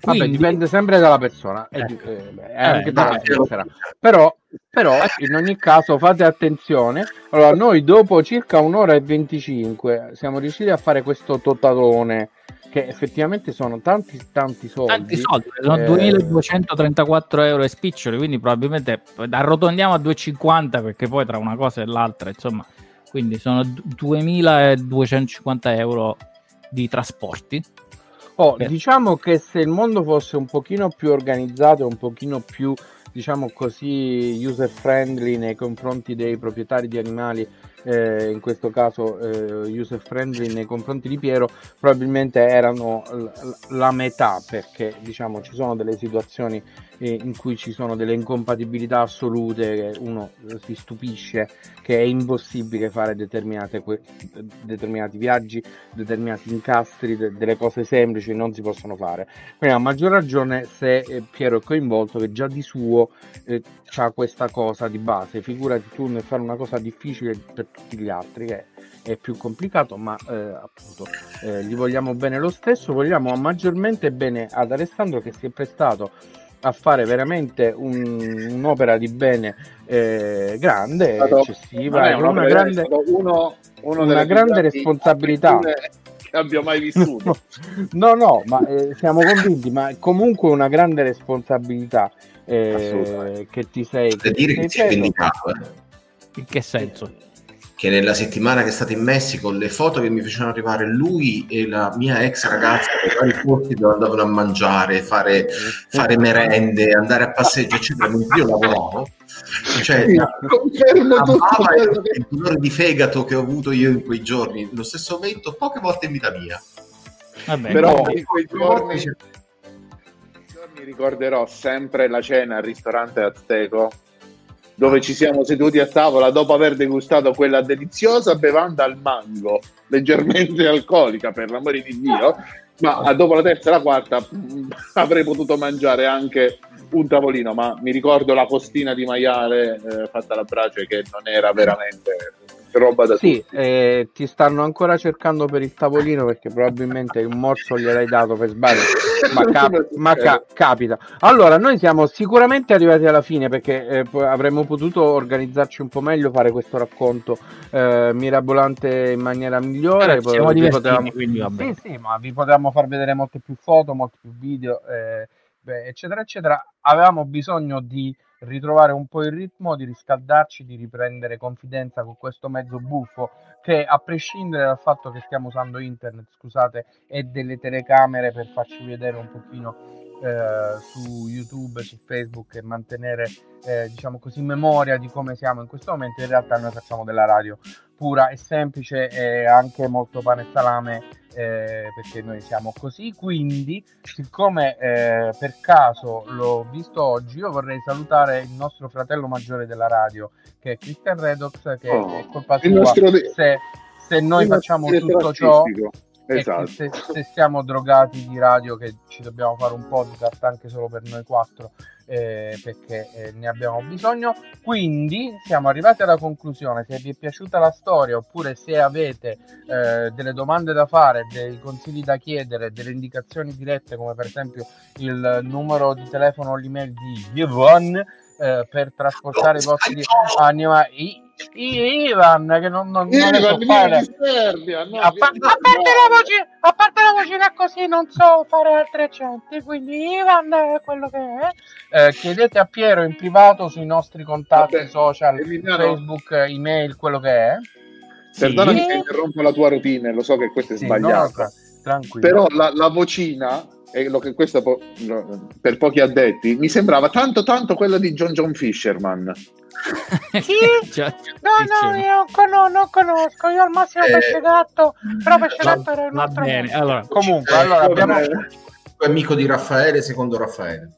Quindi... Vabbè, dipende sempre dalla persona, ecco. eh, eh, anche eh, dalla Svizzera. Però, però, in ogni caso fate attenzione. Allora, noi dopo circa un'ora e 25 siamo riusciti a fare questo totalone che effettivamente sono tanti tanti soldi. Tanti soldi, sono eh... 2234 euro e spiccioli, quindi probabilmente arrotondiamo a 250 perché poi tra una cosa e l'altra, insomma, quindi sono 2250 euro di trasporti. Oh, per... Diciamo che se il mondo fosse un pochino più organizzato, un pochino più diciamo così user friendly nei confronti dei proprietari di animali eh, in questo caso eh, user friendly nei confronti di Piero probabilmente erano l- la metà perché diciamo ci sono delle situazioni eh, in cui ci sono delle incompatibilità assolute che uno si stupisce che è impossibile fare que- determinati viaggi determinati incastri de- delle cose semplici non si possono fare. Quindi a maggior ragione se eh, Piero è coinvolto che già di suo eh, ha questa cosa di base. Figurati tu nel fare una cosa difficile per tutti gli altri che è più complicato ma eh, appunto eh, gli vogliamo bene lo stesso vogliamo maggiormente bene ad Alessandro che si è prestato a fare veramente un, un'opera di bene eh, grande, stato, eccessiva, una, una grande, uno, uno una grande responsabilità che abbia mai vissuto. no, no, ma eh, siamo convinti, ma comunque una grande responsabilità eh, che ti sei... Che dire che sei vendicato, eh. In che senso? Che nella settimana che è stato in Messico le foto che mi facevano arrivare lui e la mia ex ragazza nei vari posti dove andavano a mangiare, fare, fare merende, andare a passeggio eccetera mentre io lavoravo cioè sì, il dolore di fegato che ho avuto io in quei giorni lo stesso momento poche volte in vita mia. Vabbè, però in quei giorni, giorni ricorderò sempre la cena al ristorante Azteco dove ci siamo seduti a tavola dopo aver degustato quella deliziosa bevanda al mango, leggermente alcolica per l'amore di Dio, ma dopo la terza e la quarta mh, avrei potuto mangiare anche un tavolino, ma mi ricordo la postina di maiale eh, fatta alla brace che non era veramente roba da sì, eh, ti stanno ancora cercando per il tavolino perché probabilmente un morso gliel'hai dato per sbaglio, ma, cap- ma ca- capita. Allora, noi siamo sicuramente arrivati alla fine perché eh, avremmo potuto organizzarci un po' meglio, fare questo racconto eh, mirabolante in maniera migliore. Però siamo potevamo... quindi vabbè. Sì, sì, ma vi potevamo far vedere molte più foto, molti più video, eh, beh, eccetera, eccetera. Avevamo bisogno di ritrovare un po' il ritmo, di riscaldarci, di riprendere confidenza con questo mezzo buffo che a prescindere dal fatto che stiamo usando internet, scusate, e delle telecamere per farci vedere un pochino eh, su YouTube, su Facebook e mantenere eh, diciamo così memoria di come siamo in questo momento, in realtà noi facciamo della radio pura e semplice e anche molto pane e salame eh, perché noi siamo così. Quindi, siccome eh, per caso l'ho visto oggi, io vorrei salutare il nostro fratello maggiore della radio, che è Christian Redox, che oh, è colpa sua se, se noi facciamo tutto ciò. Esatto. Se, se, siamo drogati di radio che ci dobbiamo fare un podcast anche solo per noi quattro eh, perché eh, ne abbiamo bisogno. Quindi siamo arrivati alla conclusione. Se vi è piaciuta la storia oppure se avete eh, delle domande da fare dei consigli da chiedere delle indicazioni dirette come per esempio il numero di telefono o l'email di Yvonne eh, per trasportare i vostri animali. Ivan che non, non, non so fare. Serbia, no, a, pa- a, parte la voce, a parte vocina così non so fare altri accenti quindi Ivan è quello che è eh, chiedete a Piero in privato sui nostri contatti Vabbè, social Emiliano. Facebook email quello che è Perdonami sì. se interrompo la tua routine, lo so che questo è sì, sbagliato. No, Però la, la, vocina, e lo che questo po- per pochi addetti, mi sembrava tanto tanto quella di John John Fisherman. Sì? no, no, io no, non conosco, io al massimo eh, pesce gatto, però pesce gatto era il nostro. Bene, allora, comunque, allora abbiamo amico di Raffaele, secondo Raffaele.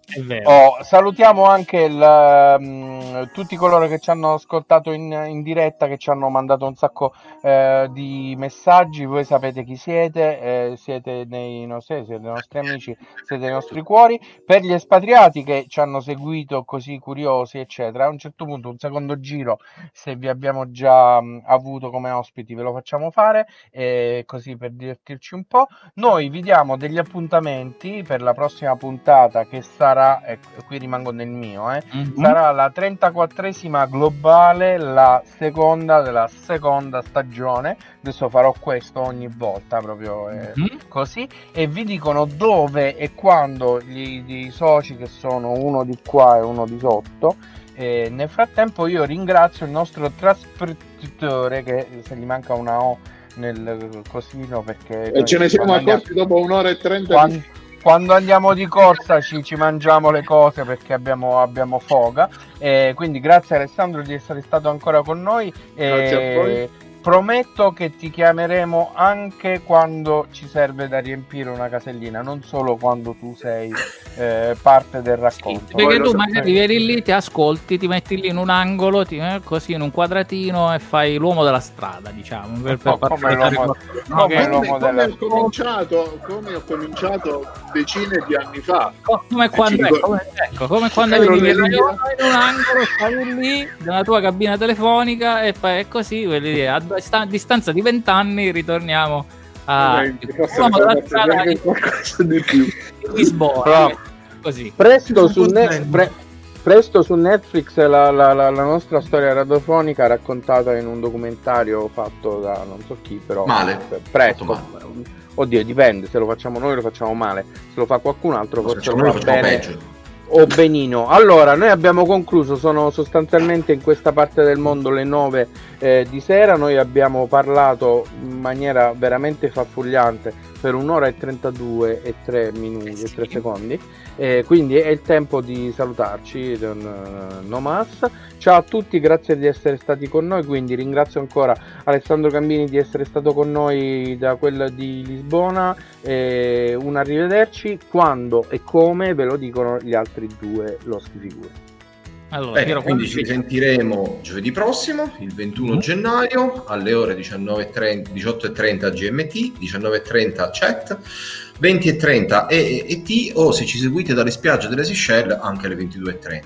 Oh, salutiamo anche il, um, tutti coloro che ci hanno ascoltato in, in, diretta, che ci hanno mandato un sacco eh, di messaggi. Voi sapete chi siete, eh, siete, nei nostri, siete i nostri amici, siete nei nostri cuori. Per gli espatriati che ci hanno seguito così curiosi, eccetera, a un certo punto, un secondo giro, se vi abbiamo già um, avuto come ospiti, ve lo facciamo fare, eh, così per divertirci un po'. Noi vi diamo degli appuntamenti per la prossima puntata che sarà, e qui rimango nel mio, eh, mm-hmm. sarà la 34esima globale, la seconda della seconda stagione. Adesso farò questo ogni volta, proprio eh, mm-hmm. così. E vi dicono dove e quando gli, gli soci che sono uno di qua e uno di sotto. E nel frattempo io ringrazio il nostro trascrittore che se gli manca una O nel cosino perché e ce ne siamo accorti dopo un'ora e trenta quando, quando andiamo di corsa ci, ci mangiamo le cose perché abbiamo, abbiamo foga. E quindi grazie Alessandro di essere stato ancora con noi. Grazie a voi prometto che ti chiameremo anche quando ci serve da riempire una casellina, non solo quando tu sei eh, parte del racconto. Sì, perché tu magari vieni lì, ti ascolti, ti metti lì in un angolo, ti, eh, così in un quadratino e fai l'uomo della strada, diciamo. Per, no, per come, l'uomo, no, come, l'uomo come, ho cominciato, come ho cominciato decine di anni fa. Come quando, ecco, come, ecco, come quando eri in un angolo, stavi lì nella tua cabina telefonica e poi è così, quelli lì, a distanza di vent'anni ritorniamo a l'uomo della strada di, più. Lisbona. Così. Presto su, ne- pre- presto su Netflix la, la, la, la, nostra storia radiofonica raccontata in un documentario fatto da non so chi, però male. presto. Male. Oddio, dipende, se lo facciamo noi lo facciamo male, se lo fa qualcun altro forse lo fa bene. Peggio o benino. Allora, noi abbiamo concluso, sono sostanzialmente in questa parte del mondo le 9 eh, di sera, noi abbiamo parlato in maniera veramente farfugliante per un'ora e 32 e 3 minuti e 3 secondi. Eh, quindi è il tempo di salutarci, uh, no mas. Ciao a tutti, grazie di essere stati con noi. Quindi ringrazio ancora Alessandro Gambini di essere stato con noi da quella di Lisbona. Eh, un arrivederci. Quando e come ve lo dicono gli altri due loschi figure. Allora, Bene, quindi ci sentiremo giovedì prossimo, il 21 mm. gennaio, alle ore 19.30, 18.30 GMT, 19.30 chat, 20.30 EET o se ci seguite dalle spiagge delle Seychelles anche alle 22.30.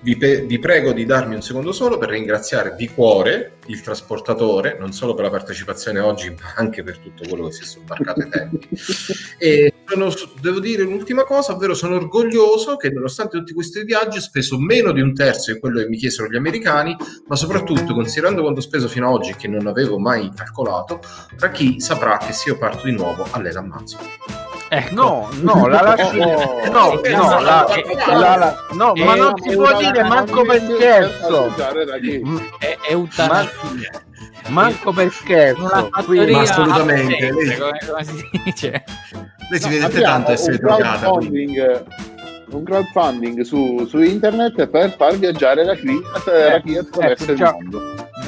Vi, pe- vi, prego di darmi un secondo solo per ringraziare di cuore il trasportatore, non solo per la partecipazione oggi, ma anche per tutto quello che si è sobbarcato ai tempi. e sono, devo dire un'ultima cosa, ovvero sono orgoglioso che nonostante tutti questi viaggi ho speso meno di un terzo di quello che mi chiesero gli americani, ma soprattutto considerando quanto ho speso fino ad oggi, che non avevo mai calcolato, tra chi saprà che se io parto di nuovo a lei l'ammazzo. Ecco. No, no, la lasci... Oh, no, no, la, la, la, no ma non si può dire manco per scherzo. È, è eutanasia. Manco per scherzo. Quindi, ma assolutamente. Lei, come si dice? Lei si vede tanto essere drogata. Un crowdfunding su, su, internet per far viaggiare la Fiat eh, attraverso ecco, il mondo.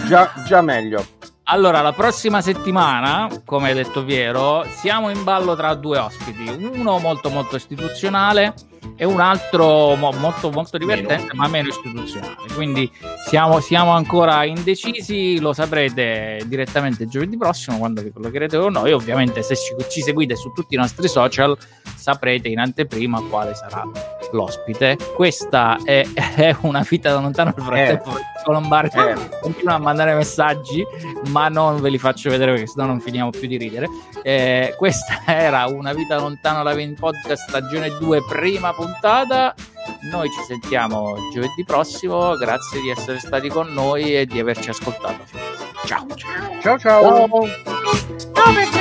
Già, già meglio. Allora, la prossima settimana, come ha detto Piero, siamo in ballo tra due ospiti, uno molto molto istituzionale e un altro mo- molto molto divertente meno. ma meno istituzionale. Quindi siamo, siamo, ancora indecisi, lo saprete direttamente giovedì prossimo quando vi collocherete con noi. Ovviamente se ci, ci seguite su tutti i nostri social saprete in anteprima quale sarà l'ospite. Questa è, è una vita da lontano nel frattempo. Eh. Colombare eh. continua a mandare messaggi, ma non ve li faccio vedere perché sennò non finiamo più di ridere. Eh, questa era una vita lontano la Podcast stagione 2, prima puntata. Noi ci sentiamo giovedì prossimo, grazie di essere stati con noi e di averci ascoltato. Ciao. Ciao ciao. ciao. ciao.